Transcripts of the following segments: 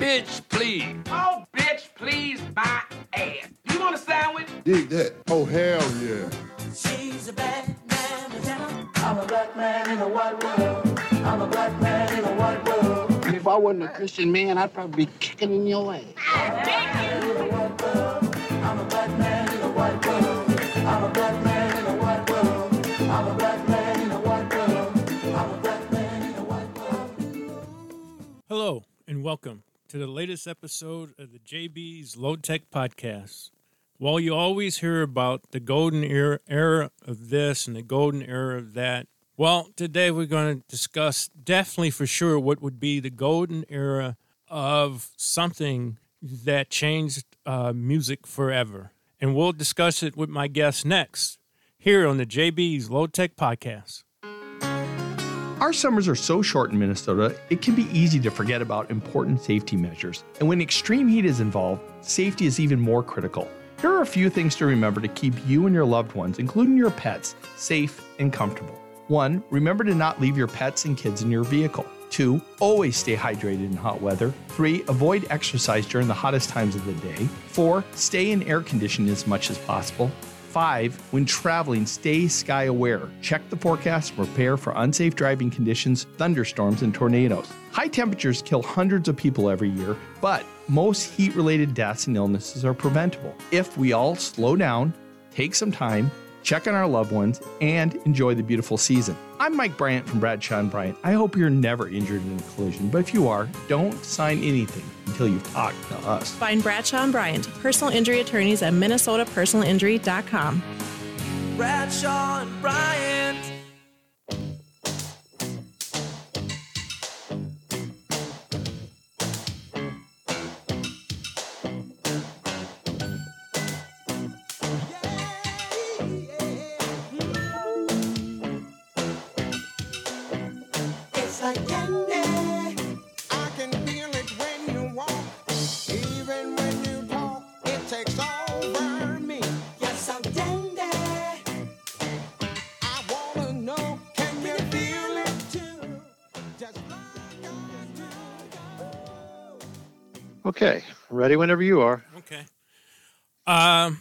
bitch, please. Oh, bitch, please, my ass. You want a sandwich? Dig that. Oh, hell yeah. She's a black man in town. I'm a black man in a white world. I'm a black man in a white world. If I wasn't a Christian man, I'd probably be kicking in your ass. I'm a black man in a white world. I'm a black man in a white world. I'm a black man in a white world. I'm a black man in a white world. I'm a black man in a white world. Hello, and welcome to the latest episode of the JB's Low Tech Podcast. While you always hear about the golden era, era of this and the golden era of that, well, today we're going to discuss definitely for sure what would be the golden era of something that changed uh, music forever. And we'll discuss it with my guest next here on the JB's Low Tech Podcast. Our summers are so short in Minnesota, it can be easy to forget about important safety measures. And when extreme heat is involved, safety is even more critical. Here are a few things to remember to keep you and your loved ones, including your pets, safe and comfortable. 1. Remember to not leave your pets and kids in your vehicle. 2. Always stay hydrated in hot weather. 3. Avoid exercise during the hottest times of the day. 4. Stay in air conditioning as much as possible. 5. When traveling, stay sky aware. Check the forecast and prepare for unsafe driving conditions, thunderstorms, and tornadoes. High temperatures kill hundreds of people every year, but most heat related deaths and illnesses are preventable. If we all slow down, take some time, check on our loved ones, and enjoy the beautiful season. I'm Mike Bryant from Bradshaw and Bryant. I hope you're never injured in a collision, but if you are, don't sign anything until you've talked to us. Find Bradshaw and Bryant, personal injury attorneys at minnesotapersonalinjury.com. Bradshaw and Bryant. Okay, ready whenever you are. Okay. Um,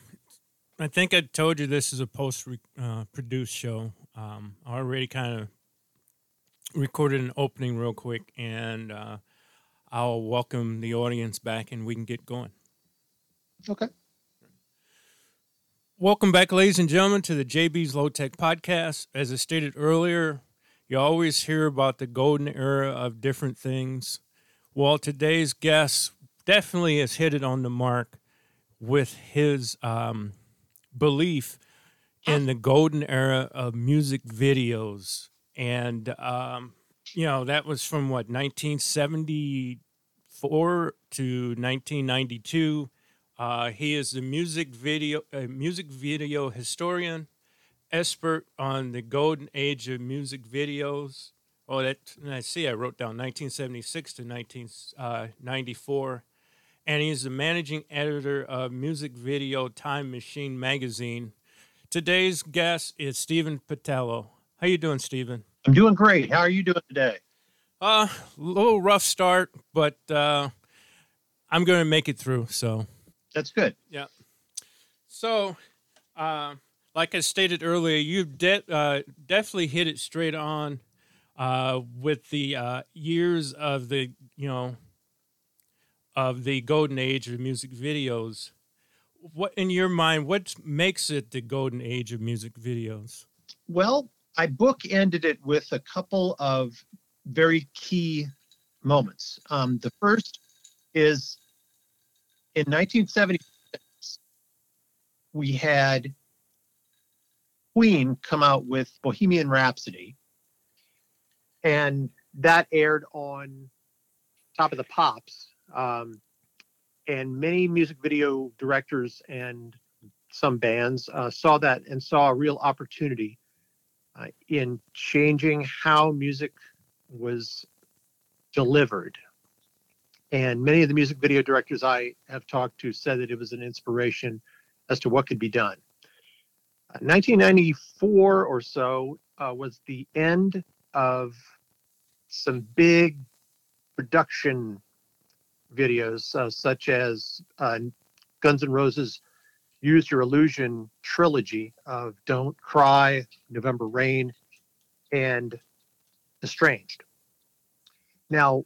I think I told you this is a post uh, produced show. Um, I already kind of recorded an opening real quick, and uh, I'll welcome the audience back, and we can get going. Okay. Welcome back, ladies and gentlemen, to the JB's Low Tech Podcast. As I stated earlier, you always hear about the golden era of different things. Well, today's guest definitely has hit it on the mark with his um, belief in the golden era of music videos. And, um, you know, that was from what, 1974 to 1992. Uh, he is the music video uh, music video historian, expert on the golden age of music videos. Oh, that I see. I wrote down 1976 to 1994, and he's the managing editor of Music Video Time Machine magazine. Today's guest is Stephen Pitalo. How you doing, Stephen? I'm doing great. How are you doing today? Uh, a little rough start, but uh, I'm going to make it through. So. That's good. Yeah. So, uh, like I stated earlier, you de- uh, definitely hit it straight on uh, with the uh, years of the you know of the golden age of music videos. What in your mind? What makes it the golden age of music videos? Well, I bookended it with a couple of very key moments. Um, the first is in 1976, we had Queen come out with Bohemian Rhapsody, and that aired on Top of the Pops. Um, and many music video directors and some bands uh, saw that and saw a real opportunity uh, in changing how music was delivered. And many of the music video directors I have talked to said that it was an inspiration as to what could be done. Uh, 1994 or so uh, was the end of some big production videos, uh, such as uh, Guns N' Roses' Use Your Illusion trilogy of Don't Cry, November Rain, and Estranged. Now,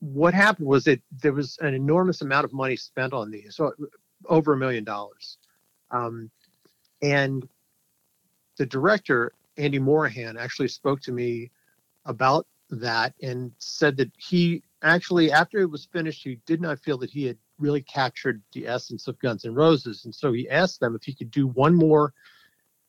what happened was that there was an enormous amount of money spent on these, so over a million dollars. Um, and the director, Andy Morahan, actually spoke to me about that and said that he actually, after it was finished, he did not feel that he had really captured the essence of Guns N' Roses. And so he asked them if he could do one more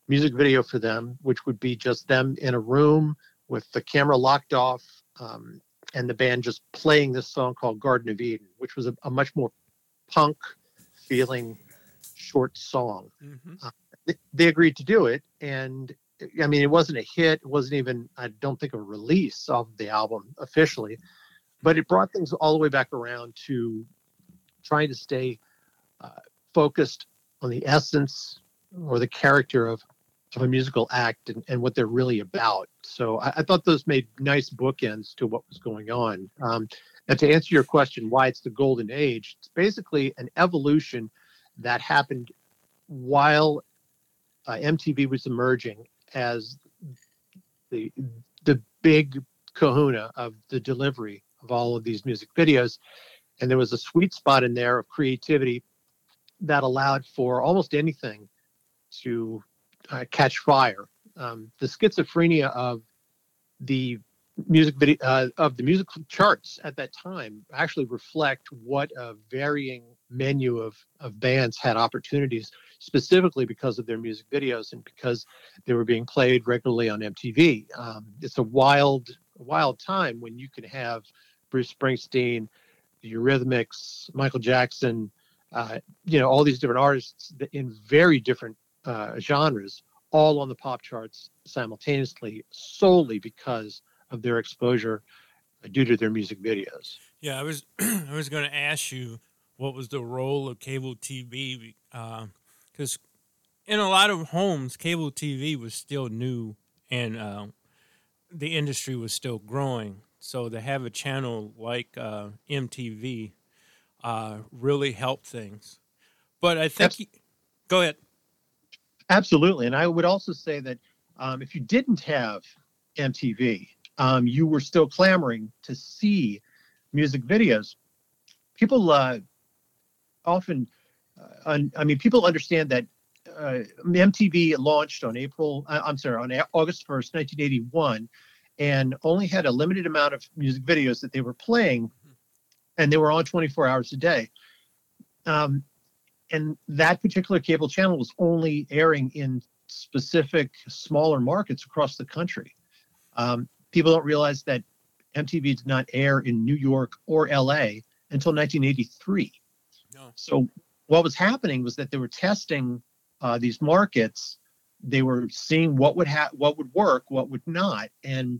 music video for them, which would be just them in a room with the camera locked off um, and the band just playing this song called Garden of Eden, which was a, a much more punk feeling short song. Mhm. They, they agreed to do it. And I mean, it wasn't a hit. It wasn't even, I don't think, a release of the album officially, but it brought things all the way back around to trying to stay uh, focused on the essence or the character of, of a musical act and, and what they're really about. So I, I thought those made nice bookends to what was going on. Um, and to answer your question, why it's the golden age, it's basically an evolution that happened while uh, MTV was emerging as the the big kahuna of the delivery of all of these music videos and there was a sweet spot in there of creativity that allowed for almost anything to uh, catch fire um, the schizophrenia of the music video uh, of the music charts at that time actually reflect what a varying menu of of bands had opportunities specifically because of their music videos and because they were being played regularly on MTV. Um, it's a wild, wild time when you can have Bruce Springsteen, Eurythmics, Michael Jackson, uh, you know, all these different artists in very different uh, genres, all on the pop charts simultaneously, solely because of their exposure uh, due to their music videos. Yeah, I was I was going to ask you what was the role of cable TV because in a lot of homes, cable TV was still new and uh, the industry was still growing. So to have a channel like uh, MTV uh, really helped things. But I think, Abs- go ahead. Absolutely. And I would also say that um, if you didn't have MTV, um, you were still clamoring to see music videos. People uh, often, uh, un- I mean, people understand that uh, MTV launched on April, uh, I'm sorry, on August 1st, 1981, and only had a limited amount of music videos that they were playing, and they were on 24 hours a day. Um, and that particular cable channel was only airing in specific smaller markets across the country. Um, people don't realize that MTV did not air in New York or LA until 1983. No. So what was happening was that they were testing uh, these markets. They were seeing what would ha- what would work, what would not, and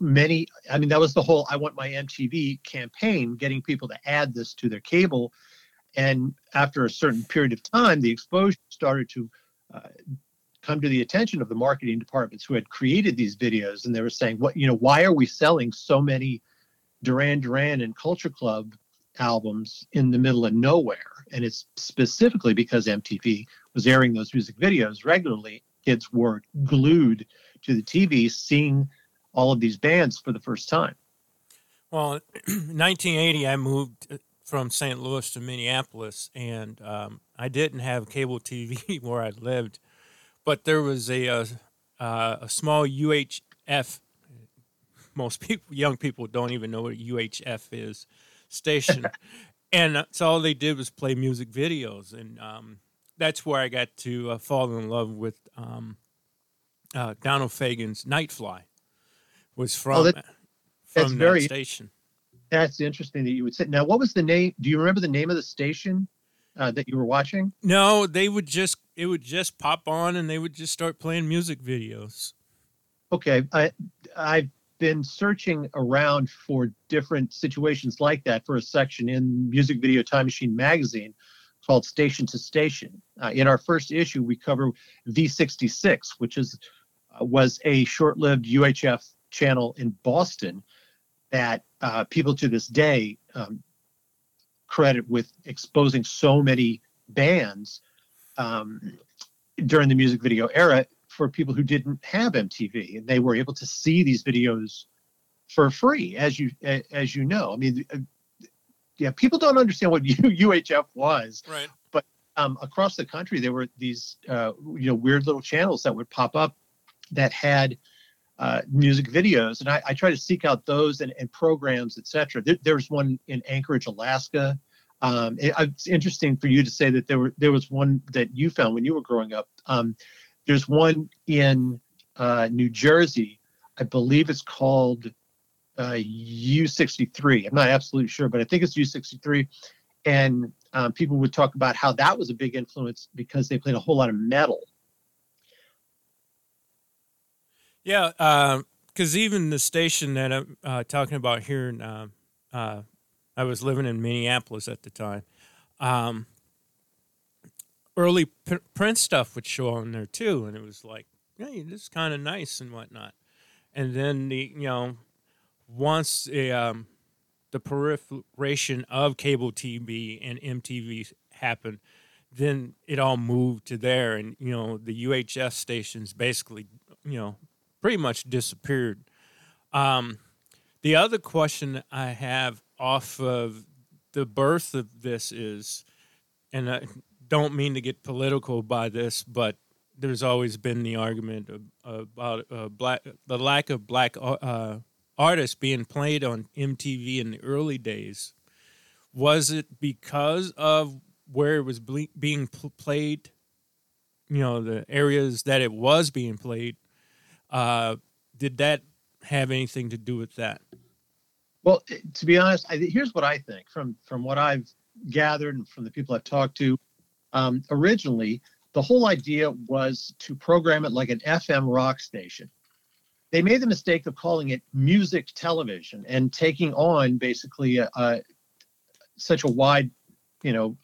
many. I mean, that was the whole "I want my MTV" campaign, getting people to add this to their cable. And after a certain period of time, the exposure started to uh, come to the attention of the marketing departments who had created these videos, and they were saying, "What you know? Why are we selling so many Duran Duran and Culture Club albums in the middle of nowhere?" And it's specifically because MTV was airing those music videos regularly. Kids were glued to the TV, seeing all of these bands for the first time. Well, in 1980, I moved uh, from St. Louis to Minneapolis, and um, I didn't have cable TV where I lived, but there was a uh, uh, a small UHF. Most people, young people, don't even know what a UHF is. Station, and so all they did was play music videos, and um, that's where I got to uh, fall in love with um, uh, Donald Fagen's "Nightfly." Was from that- that's from very- station. That's interesting that you would say. Now, what was the name? Do you remember the name of the station uh, that you were watching? No, they would just it would just pop on and they would just start playing music videos. Okay, I I've been searching around for different situations like that for a section in Music Video Time Machine magazine called Station to Station. Uh, in our first issue, we cover V66, which is uh, was a short-lived UHF channel in Boston that uh, people to this day um, credit with exposing so many bands um, during the music video era for people who didn't have MTV, and they were able to see these videos for free, as you as you know. I mean, uh, yeah, people don't understand what UHF was, Right. But um, across the country, there were these uh, you know weird little channels that would pop up that had uh, music videos, and I, I try to seek out those and, and programs, etc. There, there's one in Anchorage, Alaska. Um, it- it's interesting for you to say that there were there was one that you found when you were growing up. Um, there's one in uh, New Jersey, I believe it's called uh, U63. I'm not absolutely sure, but I think it's U63 and um, people would talk about how that was a big influence because they played a whole lot of metal. Yeah, because even the station that I'm uh, talking about here, in, uh, uh, I was living in Minneapolis at the time. Um, early P- Prince stuff would show on there too, and it was like, hey, this is kind of nice and whatnot. And then the you know, once the um, the proliferation of cable TV and MTV happened, then it all moved to there, and you know the UHF stations basically, you know, pretty much disappeared. Um, the other question I have off of the birth of this is, and I don't mean to get political by this, but there's always been the argument about uh, black, the lack of black uh, artists being played on MTV in the early days. Was it because of where it was being pl- played? You know, the areas that it was being played. Uh, did that have anything to do with that? Well, eh, to be honest, I, here's what I think from from what I've gathered and from the people I've talked to. Um, originally, the whole idea was to program it like an FM rock station. They made the mistake of calling it music television and taking on basically a, a, such a wide, you know,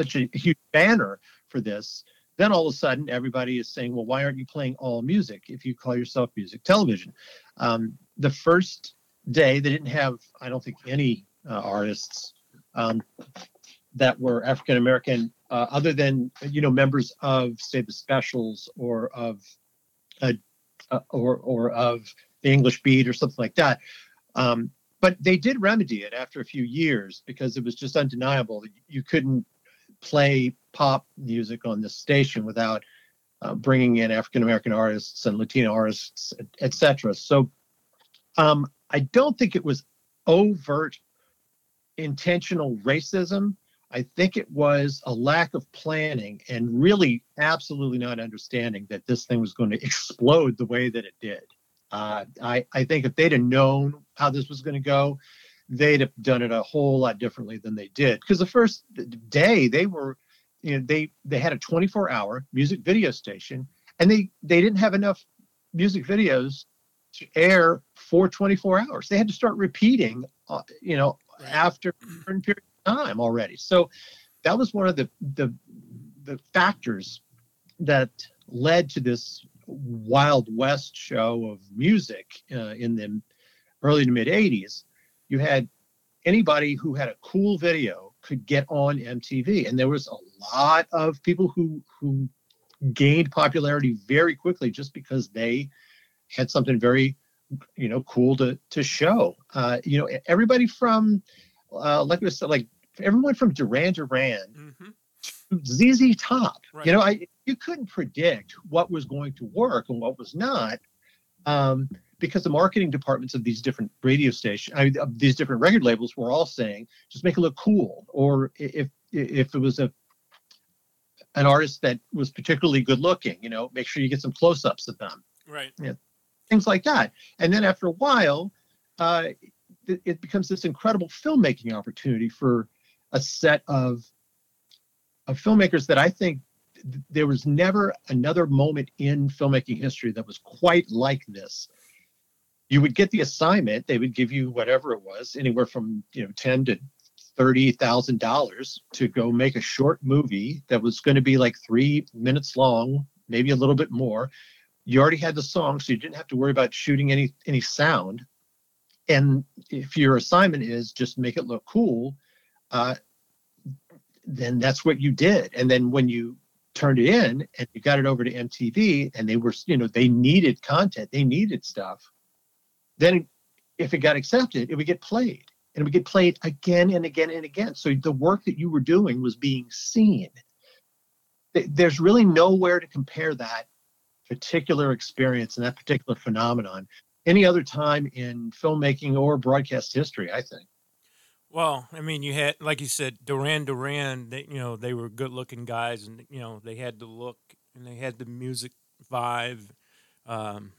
such a huge banner for this. Then all of a sudden, everybody is saying, "Well, why aren't you playing all music if you call yourself music television?" Um, the first day they didn't have i don't think any uh, artists um, that were african american uh, other than you know members of say the specials or of uh, uh, or or of the english beat or something like that um, but they did remedy it after a few years because it was just undeniable you couldn't play pop music on this station without uh, bringing in african american artists and latino artists etc so um, I don't think it was overt intentional racism. I think it was a lack of planning and really absolutely not understanding that this thing was going to explode the way that it did. Uh, I, I think if they'd have known how this was going to go, they'd have done it a whole lot differently than they did. Because the first day they were, you know, they they had a 24-hour music video station, and they they didn't have enough music videos to air for 24 hours. They had to start repeating, uh, you know, after a certain period of time already. So that was one of the the the factors that led to this wild west show of music uh, in the early to mid 80s. You had anybody who had a cool video could get on MTV, and there was a lot of people who who gained popularity very quickly just because they had something very you know cool to to show uh you know everybody from uh like we said like everyone from duran duran Mm-hmm. zz top Right. you know i you couldn't predict what was going to work and what was not um because the marketing departments of these different radio stations I mean, of these different record labels were all saying just make it look cool or if if it was a an artist that was particularly good looking you know make sure you get some close-ups of them Right. Yeah. things like that. And then after a while, uh, it, it becomes this incredible filmmaking opportunity for a set of of filmmakers that I think th- there was never another moment in filmmaking history that was quite like this. You would get the assignment; they would give you whatever it was, anywhere from you know ten to thirty thousand dollars to go make a short movie that was going to be like three minutes long, maybe a little bit more you already had the song so you didn't have to worry about shooting any any sound and if your assignment is just make it look cool uh, then that's what you did. And then when you turned it in and you got it over to MTV and they were, you know, they needed content, they needed stuff. Then if it got accepted, it would get played and it would get played again and again and again. So the work that you were doing was being seen. There's really nowhere to compare that particular experience and that particular phenomenon any other time in filmmaking or broadcast history, I think. Well, I mean, you had, like you said, Duran Duran. They, you know, they were good-looking guys, and you know, they had the look and they had the music vibe. Um,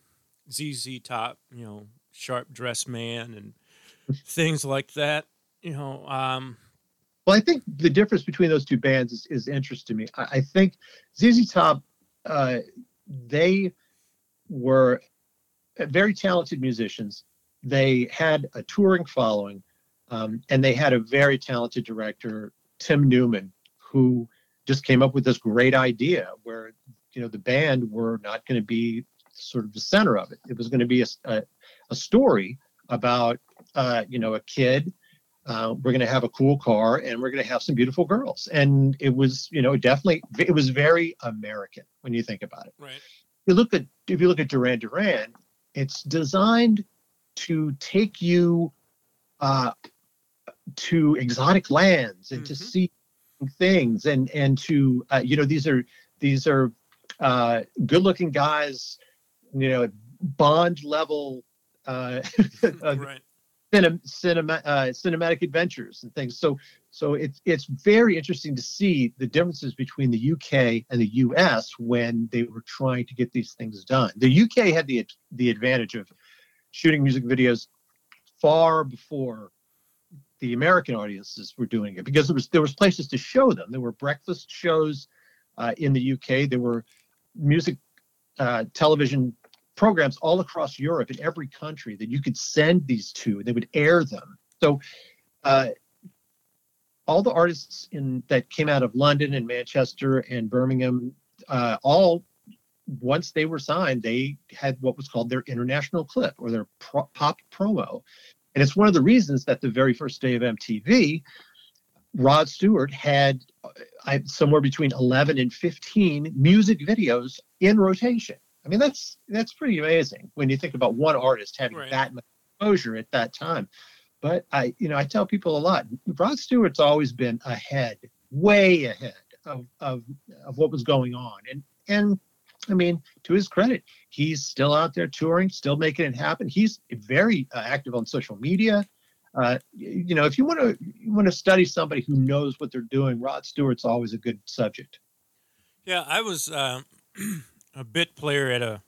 ZZ Top, you know, sharp dressed man, and things like that. You know, um, Well, I think the difference between those two bands is, is interesting to me. I, I think ZZ Top, uh, they were very talented musicians. They had a touring following, um, and they had a very talented director, Tim Newman, who just came up with this great idea where you know the band were not going to be sort of the center of it. It was going to be a, a, a story about uh, you know a kid uh, we're going to have a cool car and we're going to have some beautiful girls and it was you know definitely it was very american when you think about it right? you look at if you look at duran duran it's designed to take you uh, to exotic lands and to Mhm. see things and and to uh, you know these are these are uh, good looking guys you know bond level uh, uh, right. cinem- cinema, uh, cinematic adventures and things. So, so it's it's very interesting to see the differences between the UK and the US when they were trying to get these things done. The UK had the the advantage of shooting music videos far before the American audiences were doing it because there was there was places to show them. There were breakfast shows uh, in the UK. There were music uh, television programs all across Europe in every country that you could send these to. They would air them. So uh, all the artists in that came out of London and Manchester and Birmingham, uh, all once they were signed, they had what was called their international clip or their pro- pop promo. And it's one of the reasons that the very first day of MTV, Rod Stewart had uh, somewhere between 11 and 15 music videos in rotation. I mean, that's that's pretty amazing when you think about one artist having Right. that much exposure at that time. But I, you know, I tell people a lot. Rod Stewart's always been ahead, way ahead of of, of what was going on, and and I mean, to his credit, he's still out there touring, still making it happen. He's very uh, active on social media. Uh, you know, if you want to want to study somebody who knows what they're doing, Rod Stewart's always a good subject. Yeah, I was uh, a bit player at a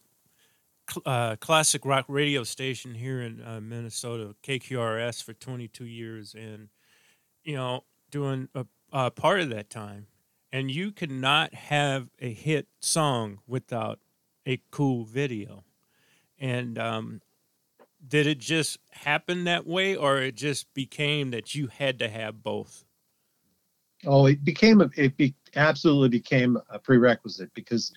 uh, classic rock radio station here in uh, Minnesota, KQRS, for 22 years, and you know, doing a, a part of that time. And you could not have a hit song without a cool video. And um, did it just happen that way, or it just became that you had to have both? Oh, it became a, it be, absolutely became a prerequisite because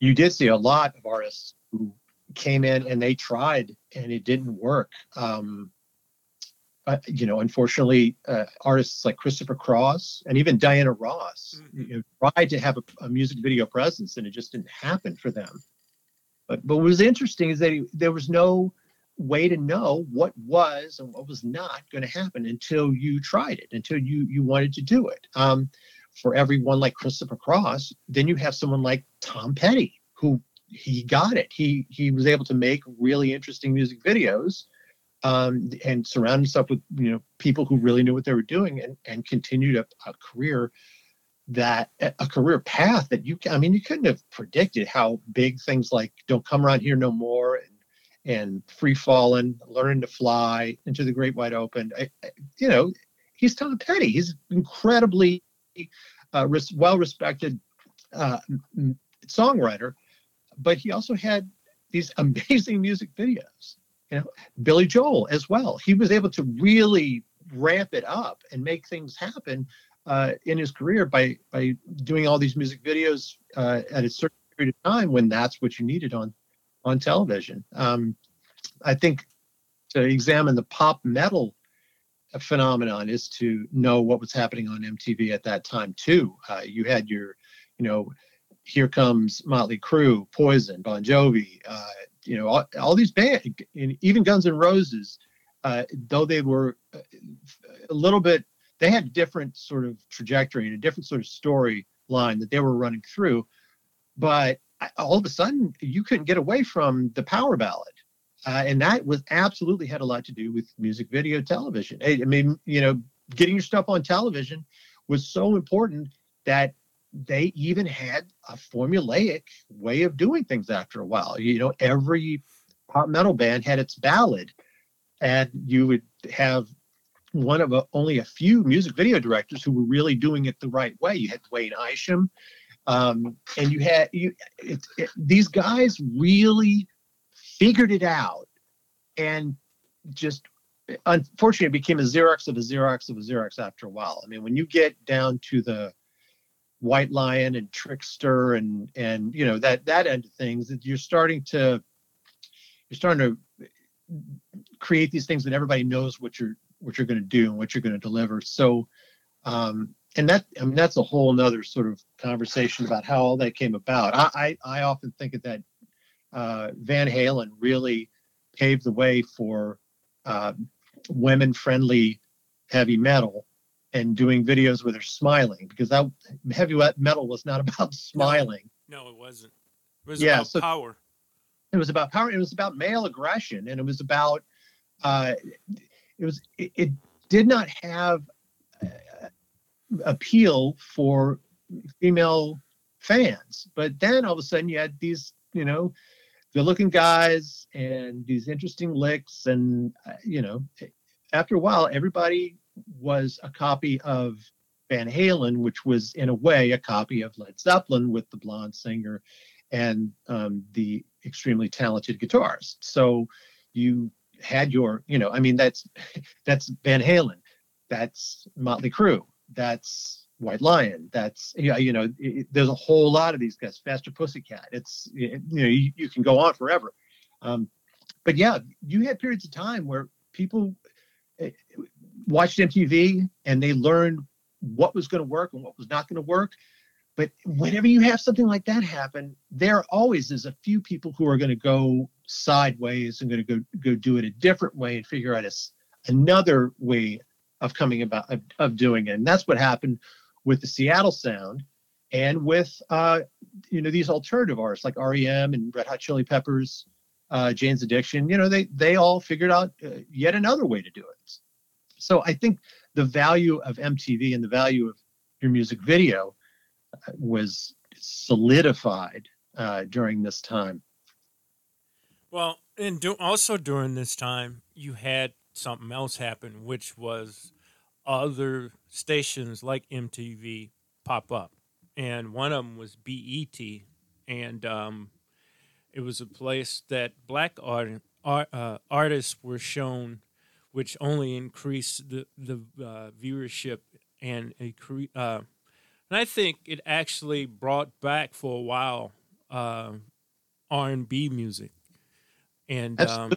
you did see a lot of artists who came in and they tried and it didn't work. Um, uh, you know, unfortunately, uh, artists like Christopher Cross and even Diana Ross you know, tried to have a, a music video presence and it just didn't happen for them. But but what was interesting is that he- there was no way to know what was and what was not going to happen until you tried it, until you you wanted to do it. Um, for everyone like Christopher Cross, then you have someone like Tom Petty who he got it. He he was able to make really interesting music videos um, and surround himself with you know people who really knew what they were doing and and continued a, a career that a career path that you I mean you couldn't have predicted how big things like Don't Come Around Here No More and and Free Falling, Learning to Fly, Into the Great Wide Open. I, I- you know, he's Tom Petty. He's incredibly uh, well respected uh, songwriter, but he also had these amazing music videos. You know, Billy Joel as well. He was able to really ramp it up and make things happen uh, in his career by by doing all these music videos uh, at a certain period of time when that's what you needed on on television. Um, I think to examine the pop metal phenomenon is to know what was happening on MTV at that time too. Uh, you had your, you know, here comes Motley Crue, Poison, Bon Jovi, uh, you know, all, all these bands, and even Guns N' Roses, uh, though they were uh, a little bit, they had a different sort of trajectory and a different sort of storyline that they were running through. But all of a sudden, you couldn't get away from the power ballad. Uh, and that was absolutely had a lot to do with music video television. I I mean, you know, getting your stuff on television was so important that they even had a formulaic way of doing things after a while. You know, every pop metal band had its ballad, and you would have one of a, only a few music video directors who were really doing it the right way. You had Wayne Isham, um, and you had you. It, it, these guys really figured it out, and just unfortunately it became a Xerox of a Xerox of a Xerox after a while. I mean, when you get down to the White Lion and Trixter and and you know that that end of things, that you're starting to you're starting to create these things that everybody knows what you're what you're going to do and what you're going to deliver. So, um, and that I mean that's a whole nother sort of conversation about how all that came about. I I, I often think of that uh, Van Halen really paved the way for uh, women friendly heavy metal and doing videos where they're smiling because that heavy metal was not about smiling. No, it wasn't. It was Yeah, about so- power. It was about power. It was about male aggression, and it was about. Uh, it was. It, it did not have uh, appeal for female fans, but then all of a sudden you had these, you know, good-looking guys and these interesting licks, and uh, you know, after a while, everybody was a copy of Van Halen, which was in a way a copy of Led Zeppelin with the blonde singer and um, the extremely talented guitarist. So you had your, you know, I mean, that's that's Van Halen, that's Motley Crue, that's White Lion, that's you know, it, there's a whole lot of these guys. Faster Pussycat. It's it- you know, you, you can go on forever. Um, but yeah, you had periods of time where people eh, watched MTV and they learned what was going to work and what was not going to work. But whenever you have something like that happen, there always is a few people who are going to go sideways and going to go go do it a different way and figure out a another way of coming about of, of doing it. And that's what happened with the Seattle sound and with uh, you know these alternative artists like REM and Red Hot Chili Peppers, uh, Jane's Addiction. You know they they all figured out uh, yet another way to do it. So I think the value of MTV and the value of your music video uh, was solidified uh, during this time. Well, and do, also during this time, you had something else happen, which was other stations like MTV pop up, and one of them was BET, and um, it was a place that black art, art uh, artists were shown, which only increased the the uh, viewership and incre- uh, and I think it actually brought back for a while uh, R and B music, and um,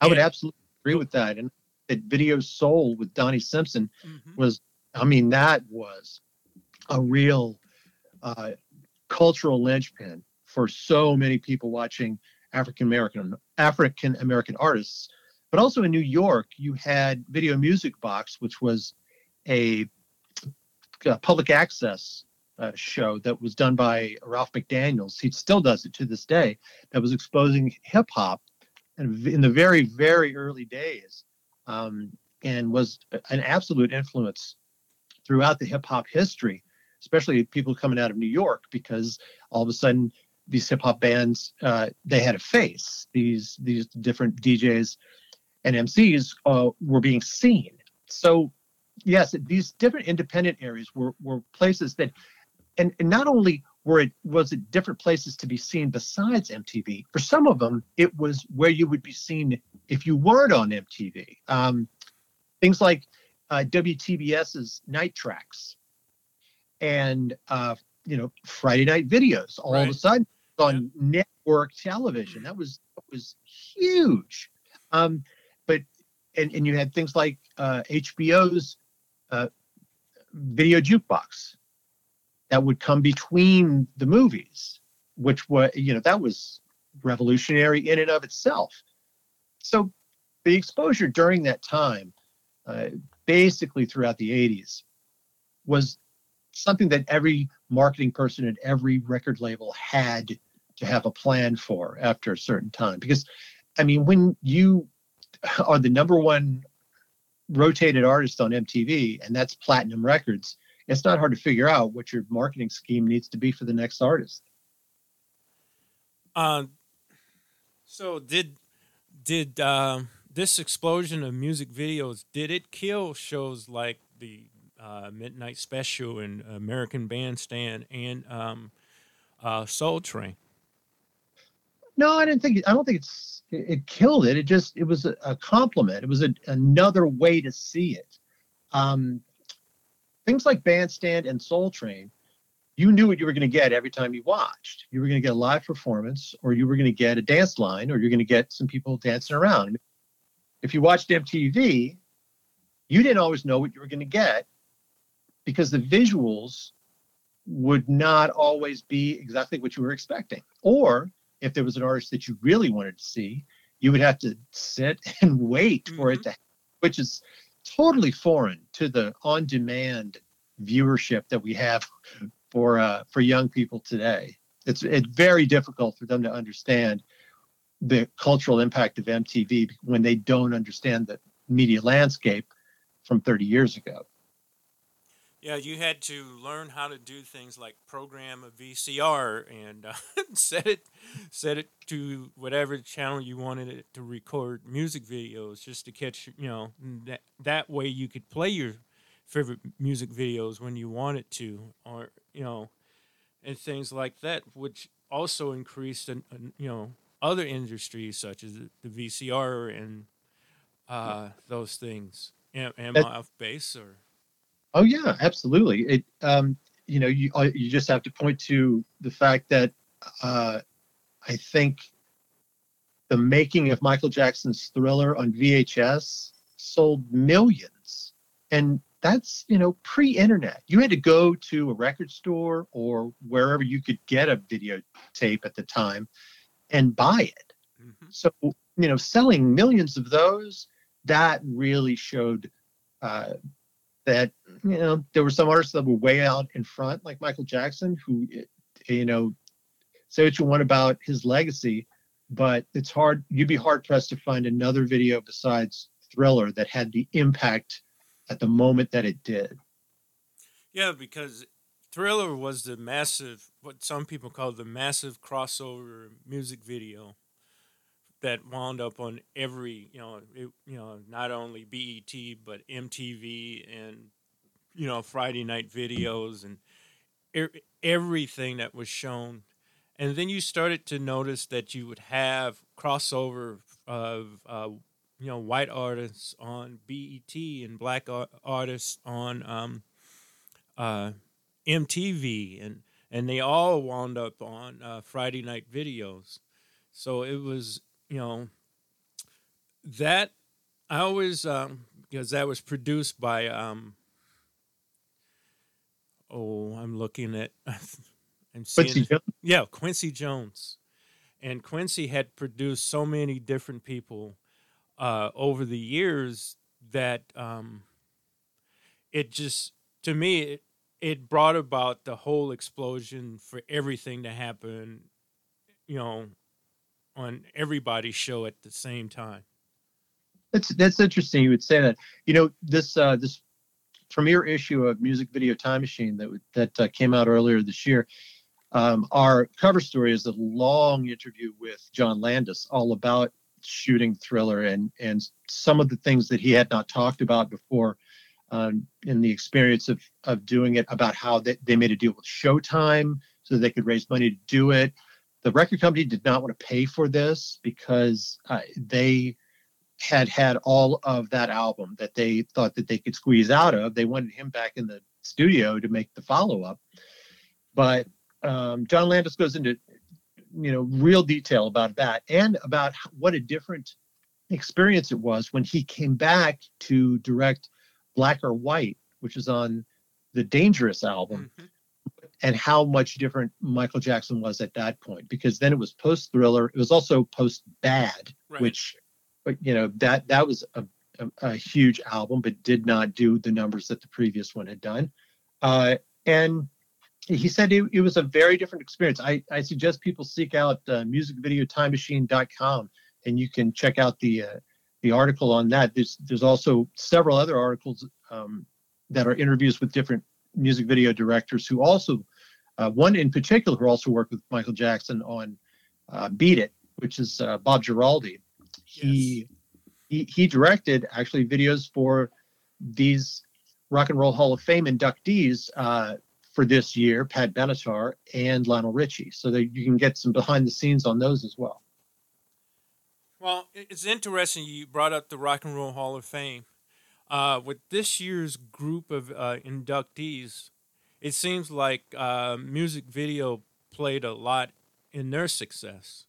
I would and- absolutely agree with that. And that Video Soul with Donnie Simpson Mhm. was, I mean, that was a real uh, cultural linchpin for so many people watching African American African American artists. But also in New York, you had Video Music Box, which was a, a public access uh, show that was done by Ralph McDaniels. He still does it to this day. That was exposing hip hop and in the very very early days, um, and was an absolute influence throughout the hip hop history, especially people coming out of New York, because all of a sudden these hip hop bands uh, they had a face. These these different DJs and MCs uh, were being seen. So yes, these different independent areas were were places that, and, and not only were it was it different places to be seen besides MTV. For some of them, it was where you would be seen if you weren't on MTV. Um, things like uh, WTBS's Night Tracks and uh, you know Friday Night Videos. All of a sudden on network television, that was that was huge. Um, but and, and you had things like uh, HBO's uh, video jukebox that would come between the movies, which was, you know, that was revolutionary in and of itself. So the exposure during that time, uh, basically throughout the 80s, was something that every marketing person at every record label had to have a plan for after a certain time. Because, I mean, when you are the number one rotated artist on MTV, and that's Platinum Records, it's not hard to figure out what your marketing scheme needs to be for the next artist. Uh, so did did uh, this explosion of music videos did it kill shows like the uh, Midnight Special and American Bandstand and um, uh, Soul Train? No, I didn't think. I don't think it's it, killed it. It just it was a, a compliment. It was a, another way to see it. Um, things like Bandstand and Soul Train, you knew what you were going to get every time you watched. You were going to get a live performance, or you were going to get a dance line, or you're going to get some people dancing around. If you watched MTV, you didn't always know what you were going to get because the visuals would not always be exactly what you were expecting. Or if there was an artist that you really wanted to see, you would have to sit and wait for it mm-hmm. to, which is totally foreign to the on-demand viewership that we have for uh, for young people today. It's it's very difficult for them to understand the cultural impact of MTV when they don't understand the media landscape from 30 years ago. Yeah, you had to learn how to do things like program a VCR and uh, set it set it to whatever channel you wanted it to record music videos, just to catch you know that that way you could play your favorite music videos when you wanted to, or you know, and things like that, which also increased in, in, you know other industries such as the VCR and uh, those things. Am, am I off base or? Oh yeah, absolutely. It um, you know you uh, you just have to point to the fact that uh, I think the making of Michael Jackson's Thriller on VHS sold millions, and that's you know pre-internet. You had to go to a record store or wherever you could get a videotape at the time and buy it. So you know, selling millions of those that really showed. Uh, that you know there were some artists that were way out in front like michael jackson who you know say what you want about his legacy but it's hard you'd be hard pressed to find another video besides thriller that had the impact at the moment that it did Yeah, because Thriller was the massive, what some people call the massive crossover music video that wound up on every, you know, it, you know, not only BET but MTV and you know Friday night videos and e- everything that was shown. And then you started to notice that you would have crossover of uh, you know white artists on BET and black ar- artists on um, uh, MTV, and and they all wound up on uh, Friday night videos. So it was you know that I always um, because that was produced by um, oh I'm looking at I'm seeing Quincy Jones? yeah Quincy Jones, and Quincy had produced so many different people uh, over the years that um, it just to me it, it brought about the whole explosion for everything to happen you know on everybody's show at the same time. That's that's interesting you would say that. You know this uh this premiere issue of music video time machine that that uh, came out earlier this year um, our cover story is a long interview with john landis all about shooting thriller and and some of the things that he had not talked about before um, in the experience of of doing it about how they, they made a deal with showtime so they could raise money to do it the record company did not want to pay for this because uh, they had had all of that album that they thought that they could squeeze out of. They wanted him back in the studio to make the follow up. But um, John Landis goes into you know real detail about that and about what a different experience it was when he came back to direct Black or White, which is on the Dangerous album, Mhm. and how much different Michael Jackson was at that point. Because then it was post Thriller, it was also post Bad, Right. which, but you know that that was a, a, a huge album, but did not do the numbers that the previous one had done. Uh, and he said it, it was a very different experience. I, I suggest people seek out uh, musicvideotimemachine.com and you can check out the uh, the article on that. There's there's also several other articles um, that are interviews with different music video directors who also uh, one in particular who also worked with Michael Jackson on uh, Beat It, which is uh, Bob Giraldi. He, he he directed actually videos for these Rock and Roll Hall of Fame inductees uh, for this year, Pat Benatar and Lionel Richie. So that you can get some behind the scenes on those as well. Well, it's interesting you brought up the Rock and Roll Hall of Fame. Uh, with this year's group of uh, inductees, it seems like uh, music video played a lot in their success.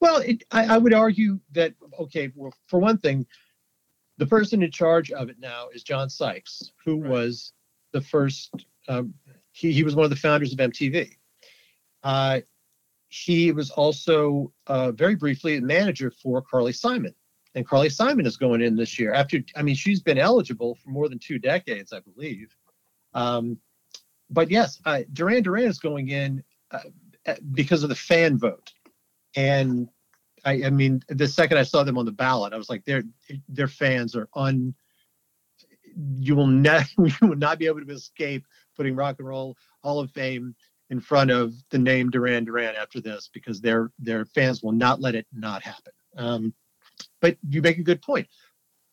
Well, it, I, I would argue that okay. Well, for one thing, the person in charge of it now is John Sykes, who Right. was the first. Um, he he was one of the founders of MTV. Uh, he was also uh, very briefly a manager for Carly Simon, and Carly Simon is going in this year. After I mean, she's been eligible for more than two decades, I believe. Um, but yes, uh, Duran Duran is going in uh, because of the fan vote and I, I mean, the second I saw them on the ballot, I was like, their their fans are un. You will not you will not be able to escape putting Rock and Roll Hall of Fame in front of the name Duran Duran after this because their their fans will not let it not happen. Um, but you make a good point.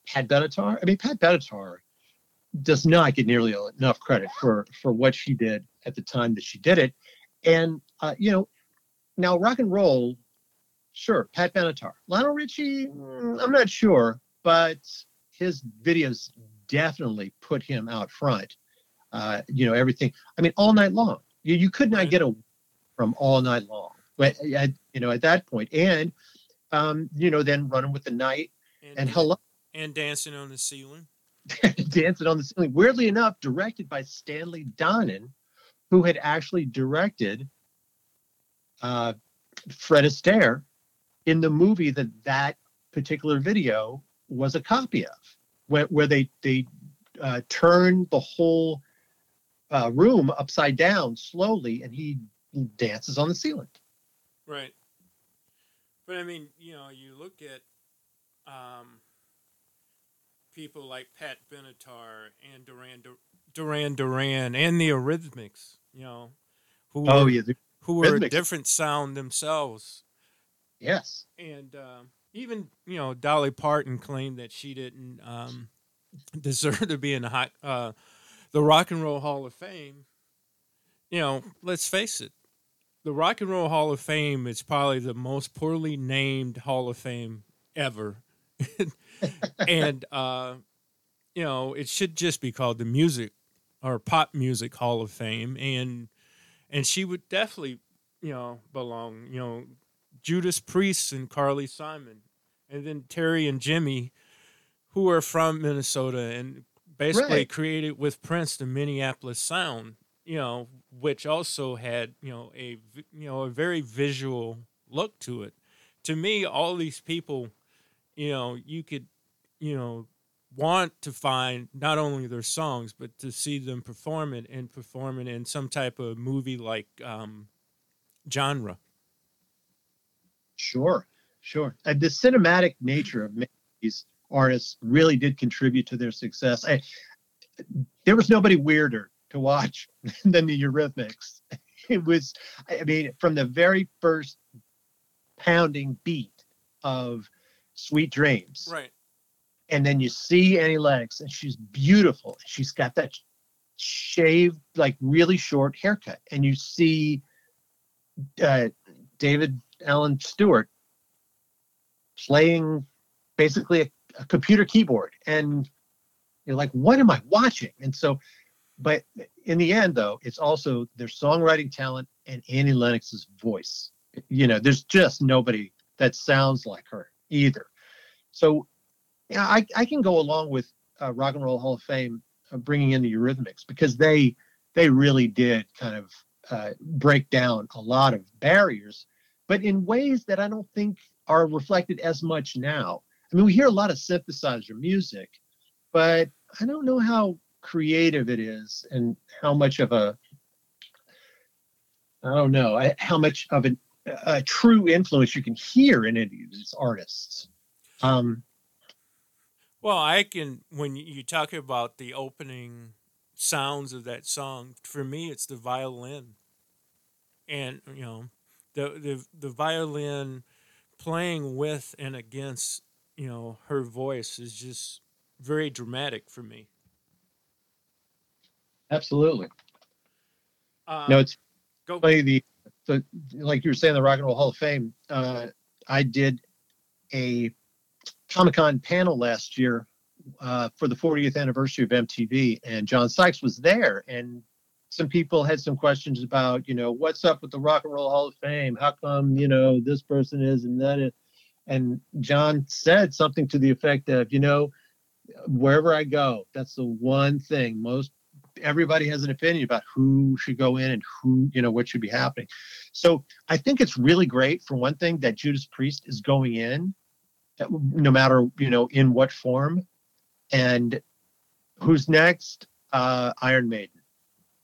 Pat Benatar, I mean, Pat Benatar does not get nearly enough credit for for what she did at the time that she did it, and uh, you know, now rock and roll Sure, Pat Benatar. Lionel Richie, mm, I'm not sure, but his videos definitely put him out front. Uh, you know, everything. I mean, all night long. You, you could not get away from all night long. But at, you know, at that point, and um, you know, then running with the night and hello, and dancing on the ceiling. dancing on the ceiling. Weirdly enough, directed by Stanley Donen, who had actually directed uh, Fred Astaire in the movie that that particular video was a copy of, where, where they they uh, turn the whole uh, room upside down slowly, and he dances on the ceiling. Right. But I mean, you know, you look at um, people like Pat Benatar and Duran Duran Duran and the Eurythmics, you know, who Oh were, yeah, who were a different sound themselves. yes, And um, even, you know, Dolly Parton claimed that she didn't um, deserve to be in hot, uh, the Rock and Roll Hall of Fame. You know, let's face it, the Rock and Roll Hall of Fame is probably the most poorly named Hall of Fame ever. and, uh, you know, it should just be called the Music or Pop Music Hall of Fame. And, and she would definitely, you know, belong, you know, Judas Priest and Carly Simon, and then Terry and Jimmy, who are from Minnesota and basically Right. created with Prince the Minneapolis sound, you know, which also had you know a you know a very visual look to it. To me, all these people, you know, you could, you know, want to find not only their songs but to see them perform it and perform it in some type of movie like um, genre. Sure, sure. And the cinematic nature of these artists really did contribute to their success. I, there was nobody weirder to watch than the Eurythmics. It was, I mean, from the very first pounding beat of Sweet Dreams. Right. And then you see Annie Lennox, and she's beautiful. She's got that shaved, like really short haircut. And you see uh, David Allan Stewart playing basically a, a computer keyboard. And you're like, what am I watching? And so, but in the end, though, it's also their songwriting talent and Annie Lennox's voice. You know, there's just nobody that sounds like her either. So, yeah, I, I can go along with uh, Rock and Roll Hall of Fame uh, bringing in the Eurythmics because they they really did kind of uh, break down a lot of barriers, but in ways that I don't think are reflected as much now. I mean, we hear a lot of synthesizer music, but I don't know how creative it is and how much of a I don't know I- how much of an, a true influence you can hear in any of these artists. Um, Well, I can when you talk about the opening sounds of that song. For me, it's the violin, and you know, the the the violin playing with and against you know her voice is just very dramatic for me. absolutely. Uh, No, it's go. funny the, the like you were saying the Rock and Roll Hall of Fame. Uh, I did a Comic Con panel last year uh, for the 40th anniversary of MTV, and John Sykes was there, and some people had some questions about, you know, what's up with the Rock and Roll Hall of Fame? How come, you know, this person is and that is? And John said something to the effect of, you know, wherever I go, that's the one thing most everybody has an opinion about who should go in and who, you know, what should be happening. So I think it's really great for one thing that Judas Priest is going in, uh, no matter, you know, in what form. And who's next? Uh, Iron Maiden.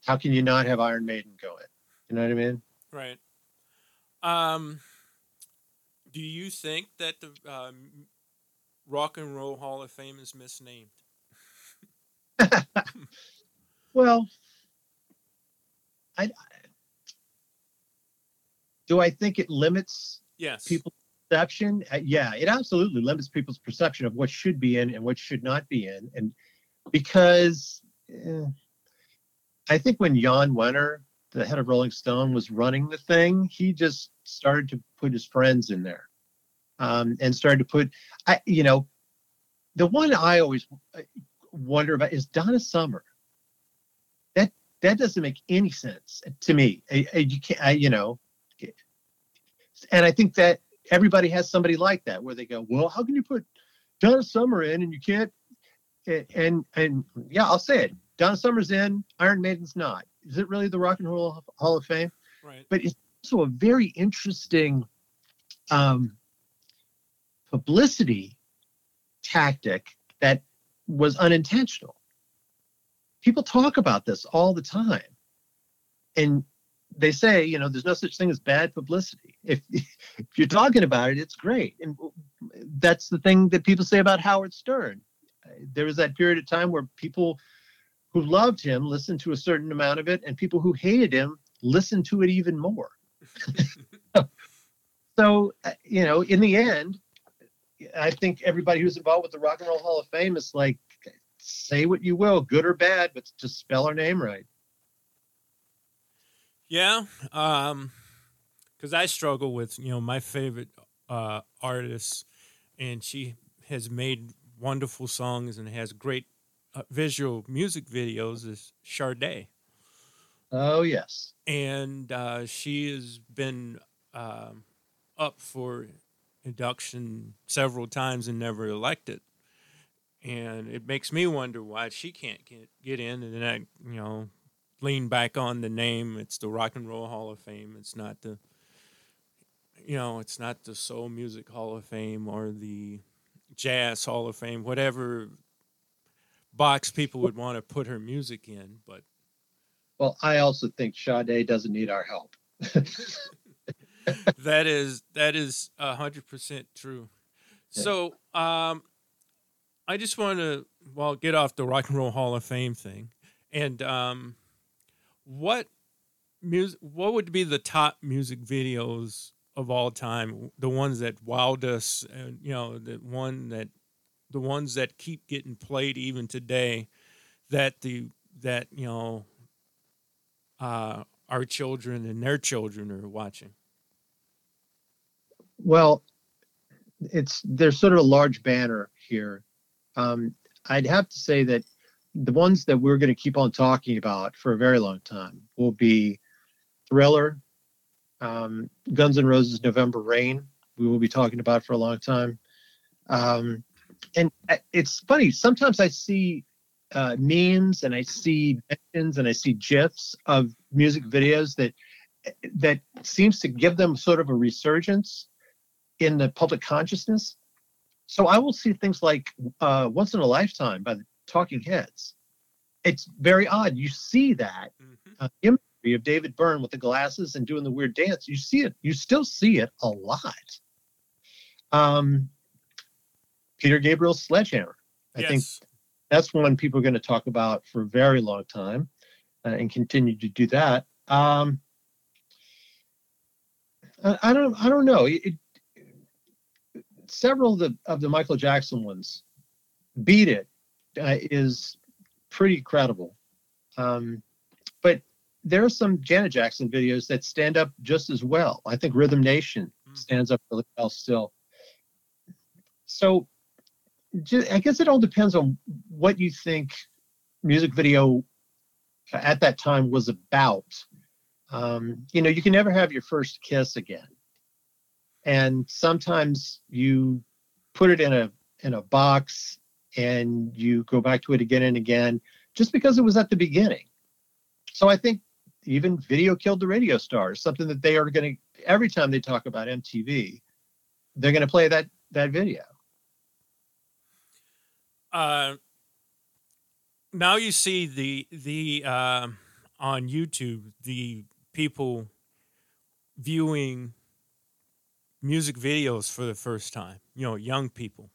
How can you not have Iron Maiden go in? You know what I mean? Right. Um, do you think that the um, Rock and Roll Hall of Fame is misnamed? Well, I do I think it limits Yes. people's perception? Uh, yeah, it absolutely limits people's perception of what should be in and what should not be in. And because eh, I think when Jan Wenner, the head of Rolling Stone, was running the thing, he just started to put his friends in there um, and started to put, I, you know, the one I always uh, wonder about is Donna Summer. That that doesn't make any sense to me. I, I- you can't, I, you know, and I think that everybody has somebody like that where they go, well, how can you put Donna Summer in and you can't? And and yeah, I'll say it. Donna Summer's in, Iron Maiden's not. Is it really the Rock and Roll Hall of Fame? Right. But it's also a very interesting um, publicity tactic that was unintentional. People talk about this all the time. And they say, you know, there's no such thing as bad publicity. If if you're talking about it, it's great. And that's the thing that people say about Howard Stern. There was that period of time where people who loved him listened to a certain amount of it, and people who hated him listened to it even more. so, uh, you know, in the end, I think everybody who's involved with the Rock and Roll Hall of Fame is like, say what you will, good or bad, but just spell our name right. Yeah, um, because I struggle with you know my favorite uh, artist, and she has made wonderful songs and has great uh, visual music videos. Is Sade, Oh yes, and uh, she has been um, up for induction several times and never elected. And it makes me wonder why she can't get get in, and then I, you know, lean back on the name. It's the Rock and Roll Hall of Fame. It's not the, you know, it's not the Soul Music Hall of Fame or the Jazz Hall of Fame, whatever box people would want to put her music in. But Well, I also think Sade doesn't need our help. that is that is a hundred percent true. Yeah. So, um, I just want to well get off the Rock and Roll Hall of Fame thing, and um, what music? What would be the top music videos of all time? The ones that wowed us, and you know, the one that the ones that keep getting played even today, that the that you know, uh, our children and their children are watching. Well, it's there's sort of a large banner here. Um, I'd have to say that the ones that we're going to keep on talking about for a very long time will be Thriller, um, Guns N' Roses, November Rain. We will be talking about for a long time. Um, and uh, it's funny. Sometimes I see uh, memes and I see mentions and I see gifs of music videos that that seems to give them sort of a resurgence in the public consciousness. So I will see things like uh, "Once in a Lifetime" by the Talking Heads. It's very odd. You see that uh, imagery of David Byrne with the glasses and doing the weird dance. You see it. You still see it a lot. Um, Peter Gabriel's Sledgehammer. I think that's one people are going to talk about for a very long time uh, and continue to do that. Um, I, I don't. I don't know. It- several of the of the Michael Jackson ones, "Beat It," uh, is pretty credible. Um, but there are some Janet Jackson videos that stand up just as well. I think Rhythm Nation Mm. stands up really well still. So I guess it all depends on what you think music video at that time was about. Um, you know, you can never have your first kiss again, and sometimes you put it in a in a box and you go back to it again and again just because it was at the beginning. So I think even video killed the radio stars, something that they are going to every time they talk about MTV, they're going to play that that video. uh, now you see the the um on YouTube the people viewing music videos for the first time. You know, young people,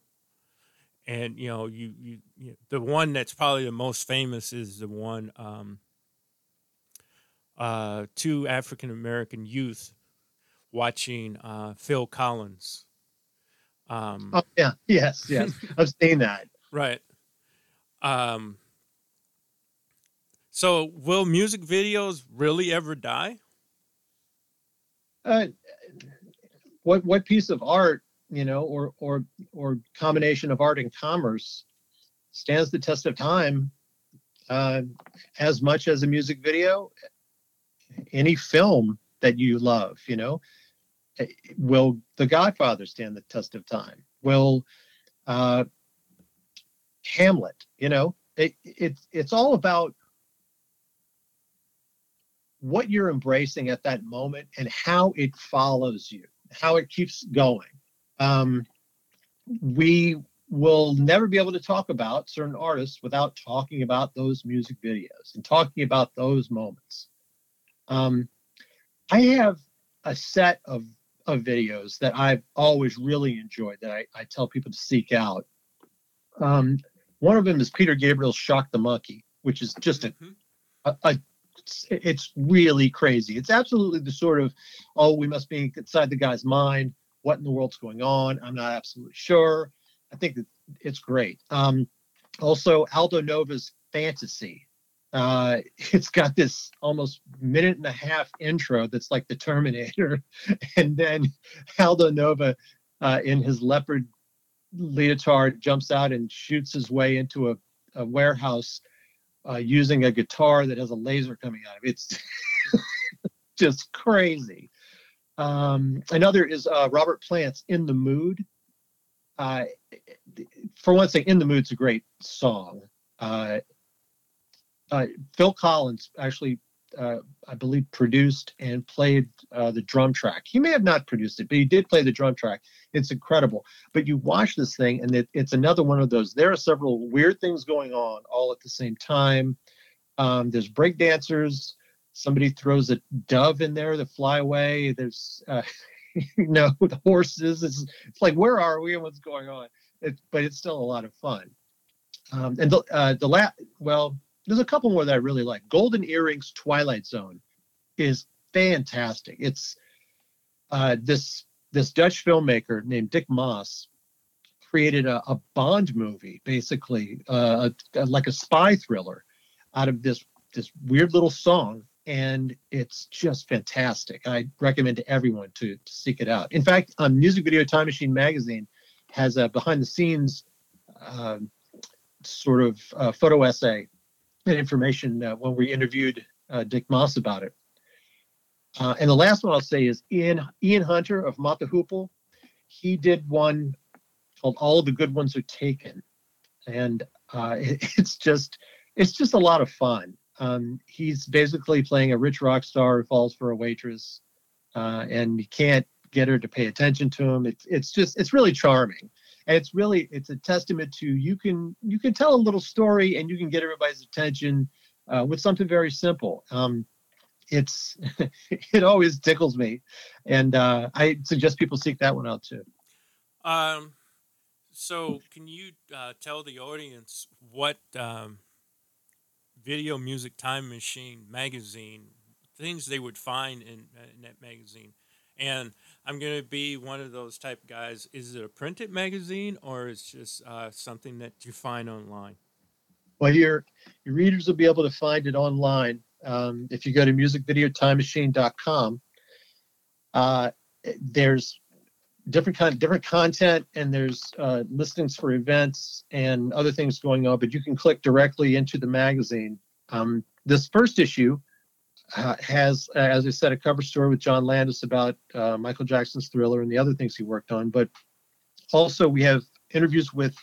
and you know, you you, you the one that's probably the most famous is the one um, uh, two African American youth watching uh, Phil Collins. Um, Oh yeah, yes, yes, I've seen that. Right. Um so will music videos really ever die? Uh, what what piece of art, you know, or or or combination of art and commerce stands the test of time uh, as much as a music video? Any film that you love, you know, Eh, will The Godfather stand the test of time? Will uh, Hamlet, you know, it, it it's all about what you're embracing at that moment and how it follows you, how it keeps going. Um, we will never be able to talk about certain artists without talking about those music videos and talking about those moments. Um, I have a set of, of videos that I've always really enjoyed that I, I tell people to seek out. Um, one of them is Peter Gabriel's Shock the Monkey, which is just a, a, a it's, it's really crazy. It's absolutely the sort of, oh, we must be inside the guy's mind. What in the world's going on? I'm not absolutely sure. I think that it's great. Um, also, Aldo Nova's Fantasy. Uh, it's got this almost minute and a half intro that's like the Terminator, and then Aldo Nova, uh, in his leopard leotard, jumps out and shoots his way into a, a warehouse uh, using a guitar that has a laser coming out of it. It's just crazy. Um, another is uh, Robert Plant's "In the Mood." Uh, for one thing, "In the Mood's a great song. Uh, uh, Phil Collins actually, uh, I believe, produced and played uh, the drum track. He may have not produced it, but he did play the drum track. It's incredible. But you watch this thing, and it, it's another one of those. There are several weird things going on all at the same time. Um, there's break dancers. Somebody throws a dove in there to fly away. There's, uh, you know, the horses. It's, it's like, where are we and what's going on? It, but it's still a lot of fun. Um, and the uh, the la- well, there's a couple more that I really like. Golden Earring's Twilight Zone is fantastic. It's uh, this this Dutch filmmaker named Dick Maas created a, a Bond movie, basically uh, a, like a spy thriller, out of this this weird little song, and it's just fantastic. I recommend to everyone to, to seek it out. In fact, um, Music Video Time Machine magazine has a behind the scenes um, sort of uh, photo essay and information uh, when we interviewed uh, Dick Maas about it. Uh, and the last one I'll say is Ian Ian Hunter of Mott the Hoople. He did one called "All the Good Ones Are Taken," and uh, it, it's just it's just a lot of fun. Um, he's basically playing a rich rock star who falls for a waitress, uh, and he can't get her to pay attention to him. It's it's just it's really charming, and it's really it's a testament to you can you can tell a little story and you can get everybody's attention uh, with something very simple. Um, it's it always tickles me, and uh, I suggest people seek that one out too. Um, so can you uh, tell the audience what um, Video Music Time Machine magazine things they would find in, in that magazine? And I'm going to be one of those type guys. Is it a printed magazine or is just uh, something that you find online? Well, your your readers will be able to find it online um, if you go to musicvideotimemachine.com. Uh, there's different kind different content and there's uh, listings for events and other things going on, but you can click directly into the magazine. Um, this first issue has, uh, as I said, a cover story with John Landis about uh, Michael Jackson's Thriller and the other things he worked on, but also we have interviews with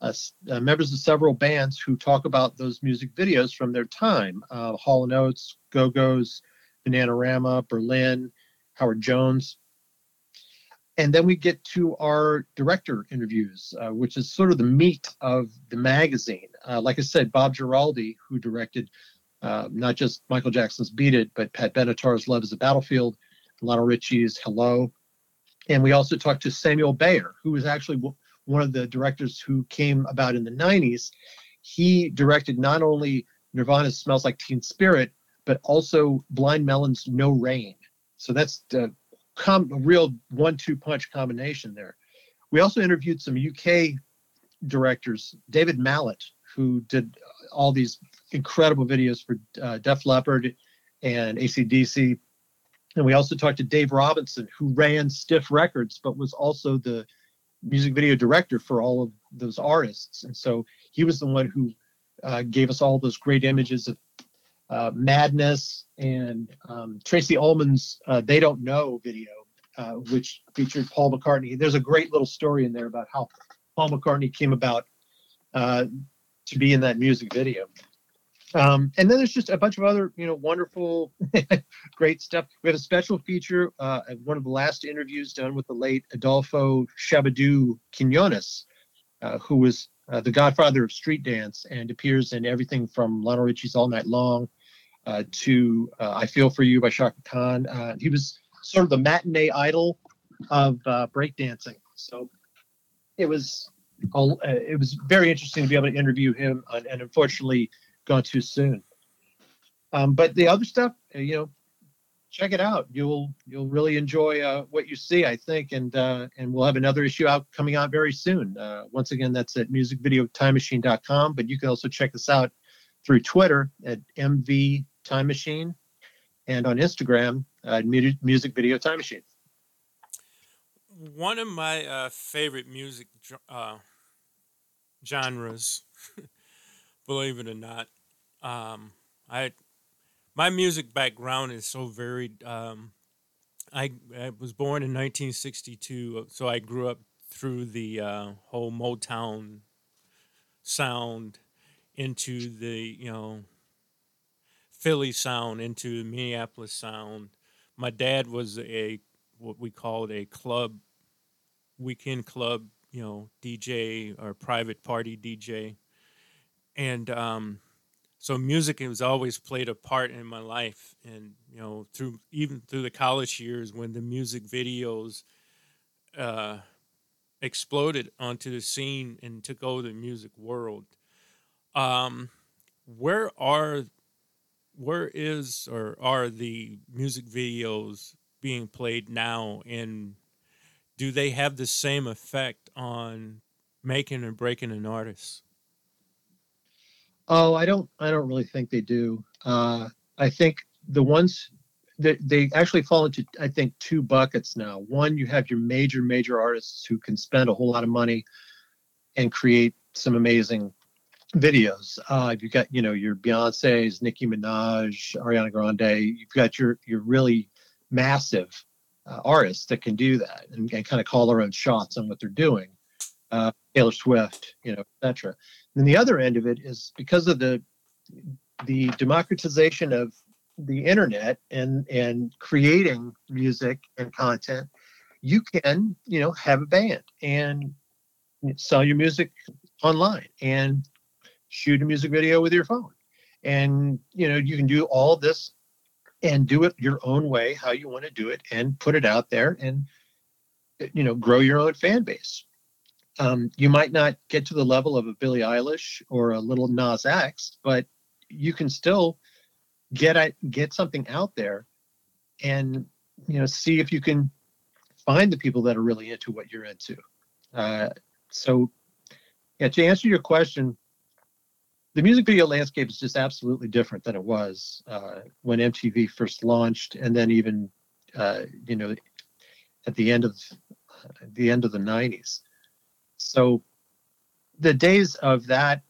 uh, uh, members of several bands who talk about those music videos from their time. Uh, Hall and Oates, Go Go's, Bananarama, Berlin, Howard Jones. And then we get to our director interviews, which is sort of the meat of the magazine. Like I said, Bob Giraldi, who directed uh, not just Michael Jackson's Beat It, but Pat Benatar's Love is a Battlefield, Lionel Richie's Hello. And we also talked to Samuel Bayer, who was actually one of the directors who came about in the 90s. He directed not only Nirvana's Smells Like Teen Spirit, but also Blind Melon's No Rain. So that's the com- a real one-two punch combination there. We also interviewed some UK directors, David Mallet, who did all these incredible videos for uh, Def Leppard and ACDC. And we also talked to Dave Robinson, who ran Stiff Records, but was also the music video director for all of those artists. And so he was the one who uh, gave us all those great images of uh, Madness and um, Tracey Ullman's uh, They Don't Know video, uh, which featured Paul McCartney. There's a great little story in there about how Paul McCartney came about uh, to be in that music video. Um, and then there's just a bunch of other, you know, wonderful, great stuff. We have a special feature, uh, one of the last interviews done with the late Adolfo Shabba-Doo Quinones, uh, who was uh, the godfather of street dance and appears in everything from Lionel Richie's All Night Long uh, to uh, I Feel For You by Chaka Khan. Uh, he was sort of the matinee idol of breakdancing. So it was it was very interesting to be able to interview him, uh, and unfortunately, gone too soon. Um, but the other stuff, uh, you know, check it out. You'll you'll really enjoy uh, what you see, I think, and uh, and we'll have another issue out coming out very soon. Uh, once again, that's at musicvideotimemachine.com. But you can also check us out through Twitter at MV Time Machine, and on Instagram at Mu- Music Video Time Machine. One of my uh, favorite music uh, genres, believe it or not, um, I my music background is so varied. Um, I, I was born in 1962, so I grew up through the uh, whole Motown sound into the you know Philly sound into Minneapolis sound. My dad was a what we called a club weekend club, you know, DJ or private party DJ. And um, so music has always played a part in my life. And you know through even through the college years when the music videos uh, exploded onto the scene and took over the music world. Um, where are where is or are the music videos being played now? And do they have the same effect on making and breaking an artist Oh, I don't. I don't really think they do. Uh, I think the ones that they actually fall into, I think, two buckets now. One, you have your major, major artists who can spend a whole lot of money and create some amazing videos. Uh, you've got, you know, your Beyonce's, Nicki Minaj, Ariana Grande. You've got your your really massive uh, artists that can do that and, and kind of call their own shots on what they're doing. uh, Taylor Swift, you know, etc. And the other end of it is because of the the democratization of the internet and and creating music and content, you can you know have a band and sell your music online and shoot a music video with your phone, and you know you can do all this and do it your own way, how you want to do it, and put it out there and you know grow your own fan base. Um, you might not get to the level of a Billie Eilish or a Lil Nas X, but you can still get at, get something out there and you know see if you can find the people that are really into what you're into. Uh, so yeah to answer your question the music video landscape is just absolutely different than it was uh, when mtv first launched and then even uh, you know at the end of the end of the 90s so the days of that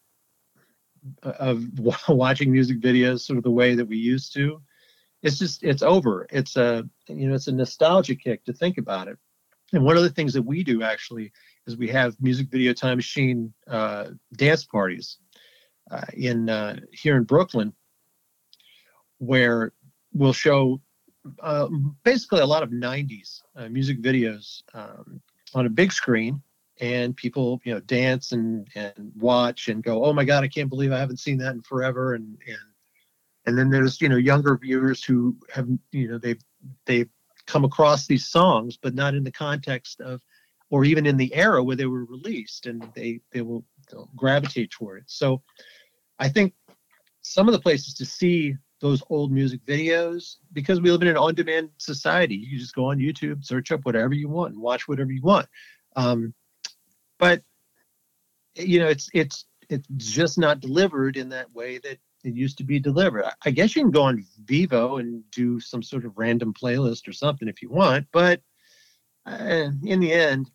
of watching music videos sort of the way that we used to it's just it's over. It's a you know it's a nostalgia kick to think about it. And one of the things that we do actually is we have music video time machine uh, dance parties uh, in uh, here in brooklyn where we'll show uh, basically a lot of 90s uh, music videos um, on a big screen and people you know dance and and watch and go oh my god i can't believe i haven't seen that in forever. And and and then there's you know younger viewers who have you know they've they've come across these songs but not in the context of or even in the era where they were released and they they will gravitate toward it. So i think some of the places to see those old music videos because we live in an on-demand society you just go on youtube search up whatever you want and watch whatever you want. Um, but you know it's it's it's just not delivered in that way that it used to be delivered. I- guess you can go on Vevo and do some sort of random playlist or something if you want, but uh, in the end,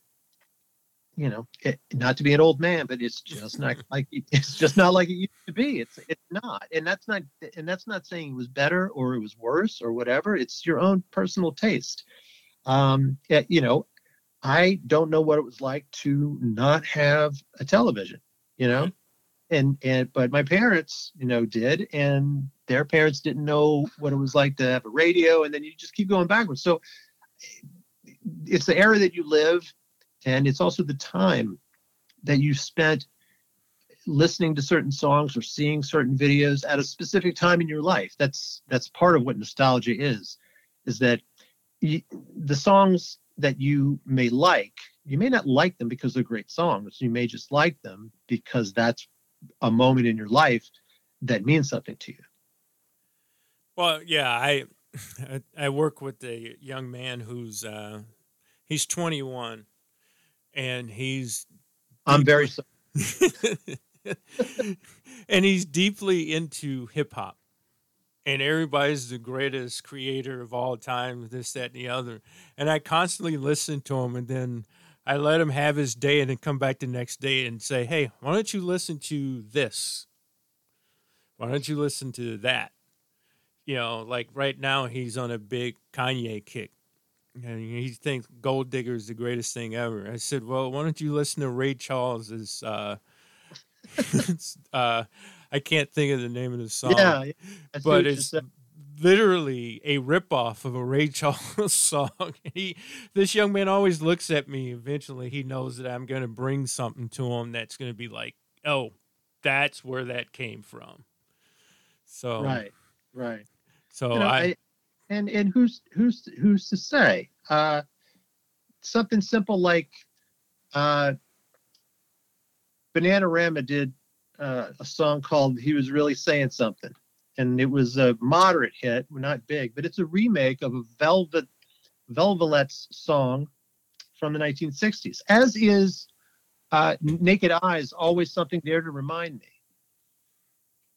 you know, it, not to be an old man, but it's just not like it's just not like it used to be. It's it's not, and that's not and that's not saying it was better or it was worse or whatever. It's your own personal taste. Um, you know, I don't know what it was like to not have a television, you know, mm-hmm. and and but my parents, you know, did, and their parents didn't know what it was like to have a radio, and then you just keep going backwards. So it's the era that you live, and it's also the time that you spent listening to certain songs or seeing certain videos at a specific time in your life. That's that's part of what nostalgia is, is that y the songs that you may like, you may not like them because they're great songs. You may just like them because that's a moment in your life that means something to you. Well, yeah, I I- work with a young man who's uh he's 21 and he's I'm very sorry. and he's deeply into hip hop. And everybody's the greatest creator of all time, this, that, and the other. And I constantly listen to him, and then I let him have his day, and then come back the next day and say, "Hey, why don't you listen to this? Why don't you listen to that?" You know, like right now he's on a big Kanye kick, and he thinks Gold Digger is the greatest thing ever. I said, "Well, why don't you listen to Ray Charles's?" Uh, uh, I can't think of the name of the song. Yeah, yeah, I see what but it's literally a ripoff of a Ray Charles song. He, this young man always looks at me. Eventually, he knows that I'm going to bring something to him that's going to be like, "Oh, that's where that came from." So, Right, right. so You know, I, I- and and who's who's who's to say? Uh, something simple like uh, Bananarama did uh, a song called "He Was Really Saying Something," and it was a moderate hit, not big, but it's a remake of a Velvet Velvet's song from the 1960s. As is uh, "Naked Eyes," always something there to remind me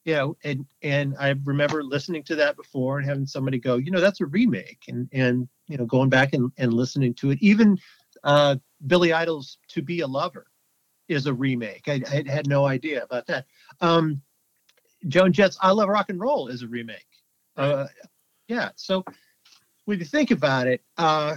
you know, and and I remember listening to that before and having somebody go, you know, that's a remake, and and you know, going back and, and listening to it. Even uh, Billy Idol's "To Be a Lover" is a remake. I, I had no idea about that. Um, Joan Jett's "I Love Rock and Roll" is a remake. Uh, yeah, so when you think about it, uh,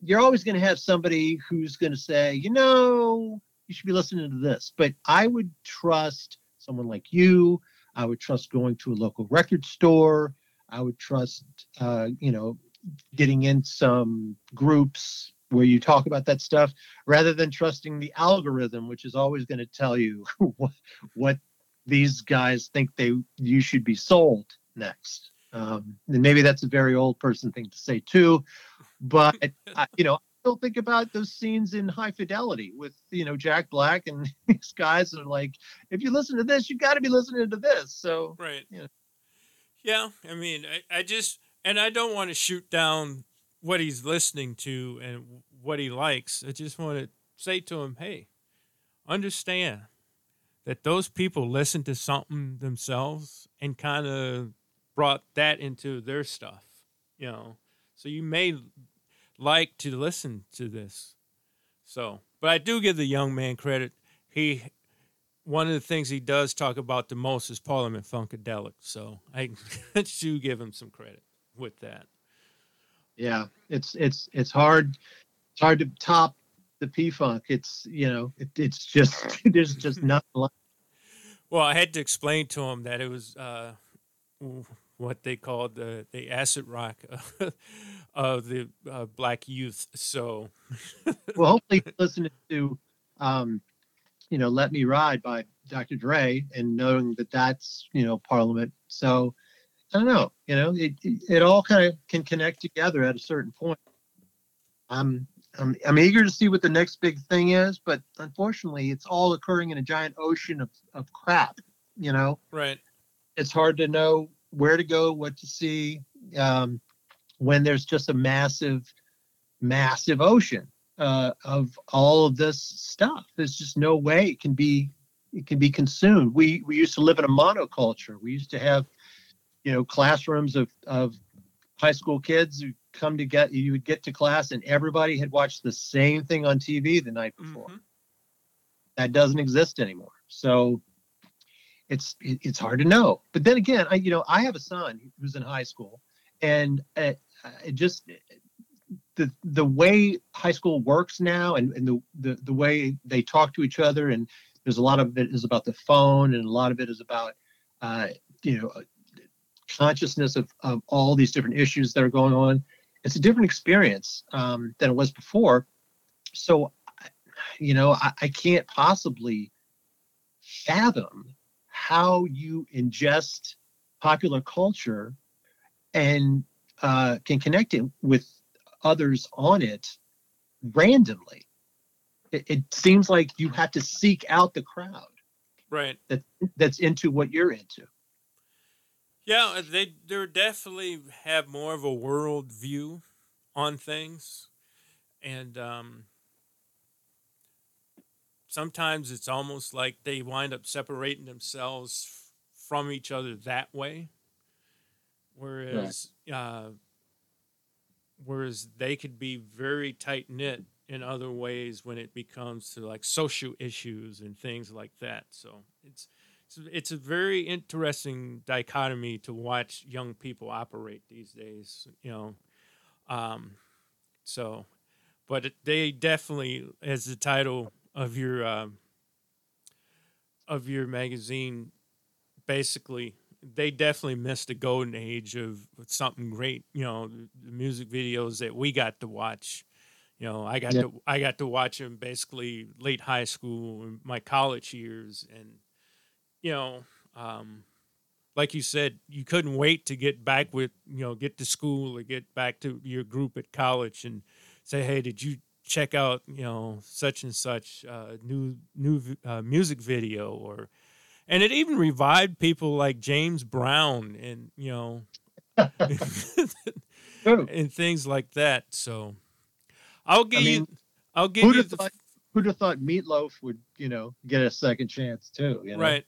you're always going to have somebody who's going to say, you know, you should be listening to this. But I would trust someone like you. I would trust going to a local record store. I would trust, uh, you know, getting in some groups where you talk about that stuff rather than trusting the algorithm, which is always going to tell you what, what these guys think they you should be sold next. Um, and maybe that's a very old person thing to say too, but I, you know, I still think about those scenes in High Fidelity with you know Jack Black and these guys are like, if you listen to this, you got to be listening to this. So Right. Yeah. Yeah. I mean, I, I just, and I don't want to shoot down what he's listening to and what he likes. I just want to say to him, hey, understand that those people listen to something themselves and kind of brought that into their stuff, you know. So you may like to listen to this. So, but I do give the young man credit. He one of the things he does talk about the most is Parliament Funkadelic. So I do give him some credit with that. Yeah, it's it's it's hard it's hard to top the P Funk. It's you know it, it's just there's just nothing like Well, I had to explain to him that it was uh, what they called the, the acid rock of the uh, black youth. So, well, hopefully listening to, um, you know, "Let Me Ride" by Dr. Dre and knowing that that's you know Parliament. So I don't know, you know, it it, all kind of can connect together at a certain point. I'm I'm I'm eager to see what the next big thing is, but unfortunately, it's all occurring in a giant ocean of of crap. You know, right. it's hard to know where to go, what to see, um, when there's just a massive, massive ocean uh, of all of this stuff. There's just no way it can be it can be consumed. We we used to live in a monoculture. We used to have, you know, classrooms of of high school kids who come to get you would get to class and everybody had watched the same thing on TV the night before Mhm. that doesn't exist anymore. So it's it's hard to know. But then again, I you know I have a son who's in high school, and uh, it just the the way high school works now, and, and the, the the way they talk to each other, and there's a lot of it is about the phone, and a lot of it is about uh, you know consciousness of, of all these different issues that are going on. It's a different experience um, than it was before. So, you know, I, I can't possibly fathom how you ingest popular culture and uh, can connect it with others on it randomly. It, it seems like you have to seek out the crowd Right. that that's into what you're into. Yeah, uh, they they definitely have more of a world view on things, and um, sometimes it's almost like they wind up separating themselves from each other that way. Whereas, uh, whereas they could be very tight knit in other ways when it becomes to like social issues and things like that. So it's it's, it's a very interesting dichotomy to watch young people operate these days. You know, um, so, but they definitely, as the title of your um, of your magazine, basically, they definitely missed the golden age of something great. You know, the, music videos that we got to watch. You know, I got Yeah. to I got to watch them basically late high school and my college years, and you know, um, like you said, you couldn't wait to get back with you know get to school or get back to your group at college and say, hey, did you check out you know such and such uh, new new uh, music video or and it even revived people like James Brown and you know and things like that. So I'll give you mean, I'll give Who'd you have the, thought? Who'd have thought Meatloaf would you know get a second chance too? You know? Right.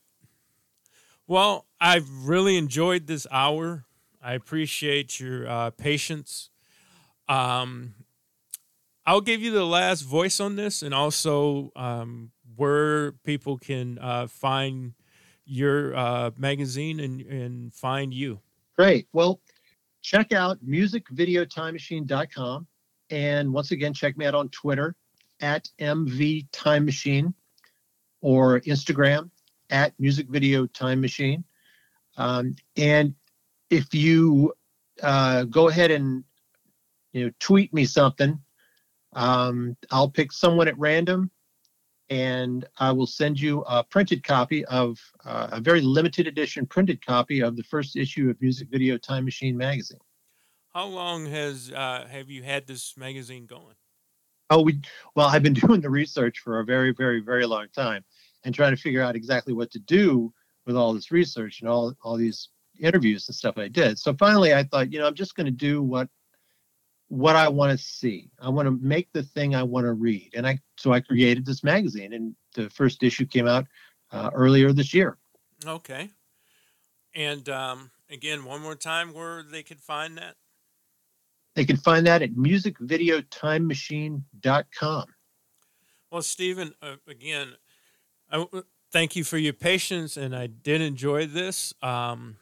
Well, I've really enjoyed this hour. I appreciate your uh, patience. Um, I'll give you the last voice on this, and also um, where people can uh, find your uh, magazine and, and find you. Great. Well, check out musicvideotimemachine.com And once again, check me out on Twitter at MV Time Machine or Instagram at Music Video Time Machine. Um, and if you uh, go ahead and you know tweet me something, um, I'll pick someone at random, and I will send you a printed copy of uh, a very limited edition printed copy of the first issue of Music Video Time Machine magazine. How long has uh, have you had this magazine going? Oh, we well, I've been doing the research for a very, very, very long time, and trying to figure out exactly what to do with all this research and all all these interviews and stuff I did. So finally, I thought, you know, I'm just going to do what what I want to see. I want to make the thing I want to read, and I so I created this magazine, and the first issue came out uh, earlier this year. Okay. And um, again, one more time, where they could find that. They can find that at musicvideotimemachine.com. Well, Stephen, uh, again, I thank you for your patience, and I did enjoy this. Um,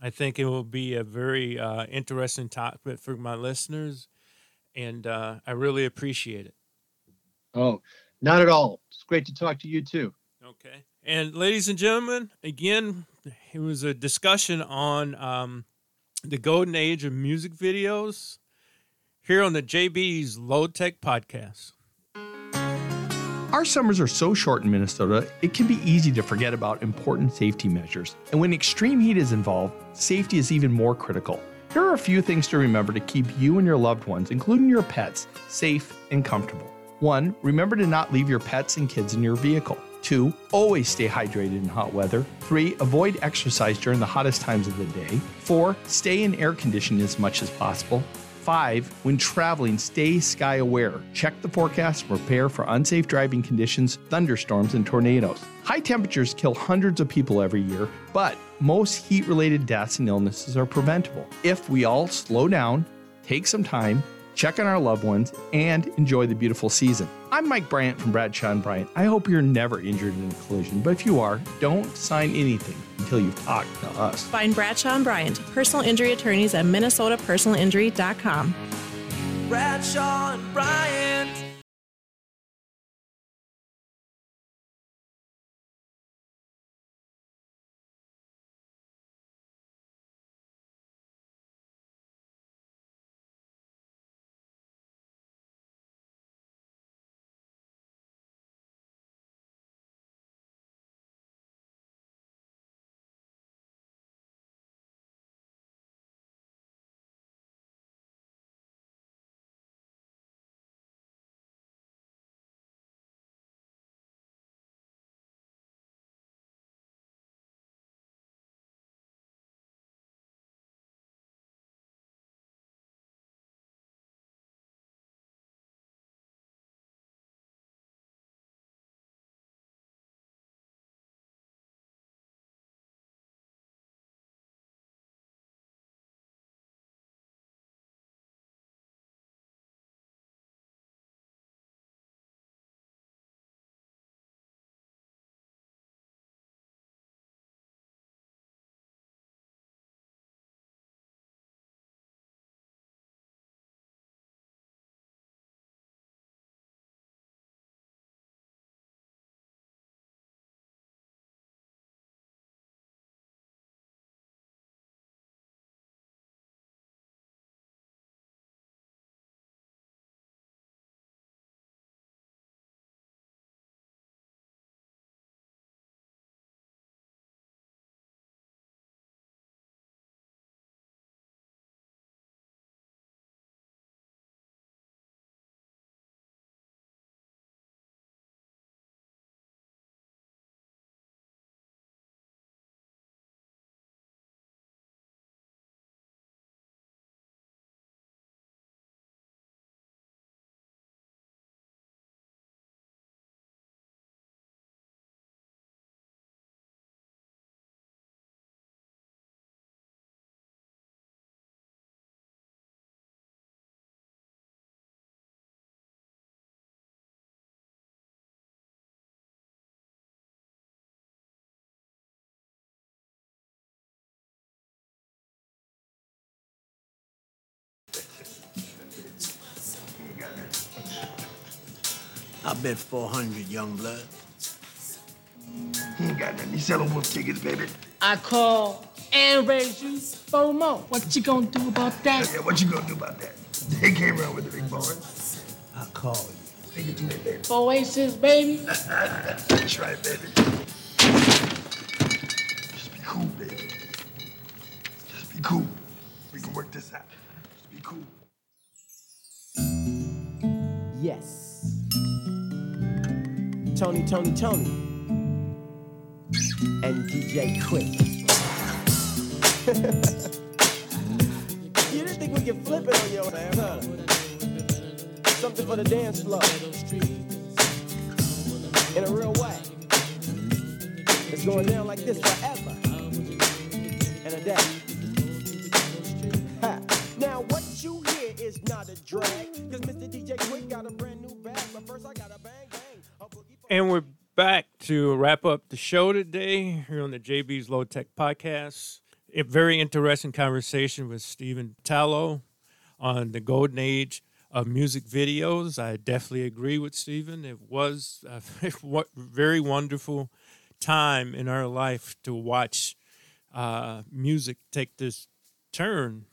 I think it will be a very uh, interesting topic for my listeners, and uh, I really appreciate it. Oh, not at all. It's great to talk to you too. Okay. And ladies and gentlemen, again, it was a discussion on um, the golden age of music videos here on the JB's Low Tech Podcast. Our summers are so short in Minnesota, it can be easy to forget about important safety measures. And when extreme heat is involved, safety is even more critical. Here are a few things to remember to keep you and your loved ones, including your pets, safe and comfortable. 1. Remember to not leave your pets and kids in your vehicle. 2. Always stay hydrated in hot weather. 3. Avoid exercise during the hottest times of the day. 4. Stay in air conditioning as much as possible. 5. When traveling, stay sky aware. Check the forecast prepare for unsafe driving conditions, thunderstorms, and tornadoes. High temperatures kill hundreds of people every year, but most heat related deaths and illnesses are preventable. If we all slow down, take some time, check on our loved ones, and enjoy the beautiful season. I'm Mike Bryant from Bradshaw and Bryant. I hope you're never injured in a collision, but if you are, don't sign anything until you've talked to us. Find Bradshaw and Bryant, personal injury attorneys at minnesotapersonalinjury.com. Bradshaw and Bryant. I bet 400, young blood. He ain't got nothing. He's selling wolf tickets, baby. I call and raise you four more. What you gonna do about that? Yeah, what you gonna do about that? They came around with the big boy. I call you. Take it to me, baby. Four aces, baby. That's right, baby. Just be cool, baby. Just be cool. We can work this out. Just be cool. Yes. Tony, Tony, Tony. And DJ Quik. you didn't think we could flip it on your ass, huh? Something for the dance floor. In a real way. It's going down like this forever. And a day. Now what you hear is not a drag. Cause Mr. DJ Quik got a brand new bag. But first I got a boogie And we're back to wrap up the show today here on the JB's Low Tech Podcast. A very interesting conversation with Stephen Pitalo on the golden age of music videos. I definitely agree with Stephen. It was a very wonderful time in our life to watch uh, music take this turn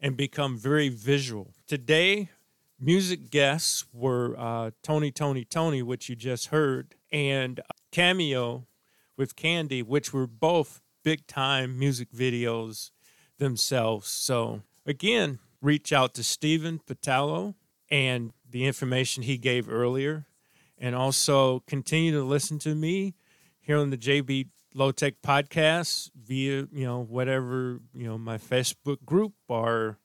and become very visual. Today, music guests were uh, Tony, Tony, Tony, which you just heard, and Cameo with Candy, which were both big time music videos themselves. So, again, reach out to Stephen Pitalo and the information he gave earlier, and also continue to listen to me here on the JB Low Tech podcast via, you know, whatever, you know, my Facebook group or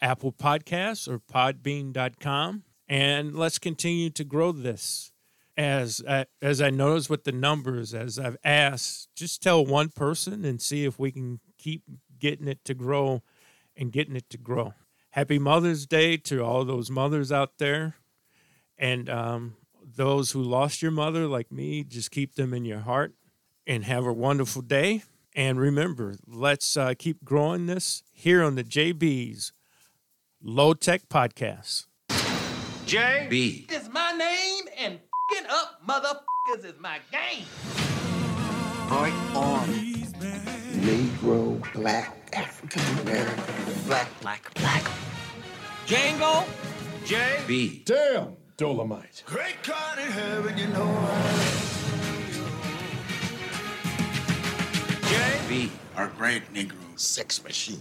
Apple Podcasts or podbean.com. And let's continue to grow this. As I, as I notice with the numbers, as I've asked, just tell one person and see if we can keep getting it to grow and getting it to grow. Happy Mother's Day to all those mothers out there. And um, those who lost your mother, like me, just keep them in your heart and have a wonderful day. And remember, let's uh, keep growing this here on the JB's Low Tech Podcast. J. B. is my name and fing up motherfuckers is my game. Art on. Negro, black, African American, black, black, black. Django. J. B. Damn, Dolomite. Great God in heaven, you know I J. B. Our great Negro. Sex machine.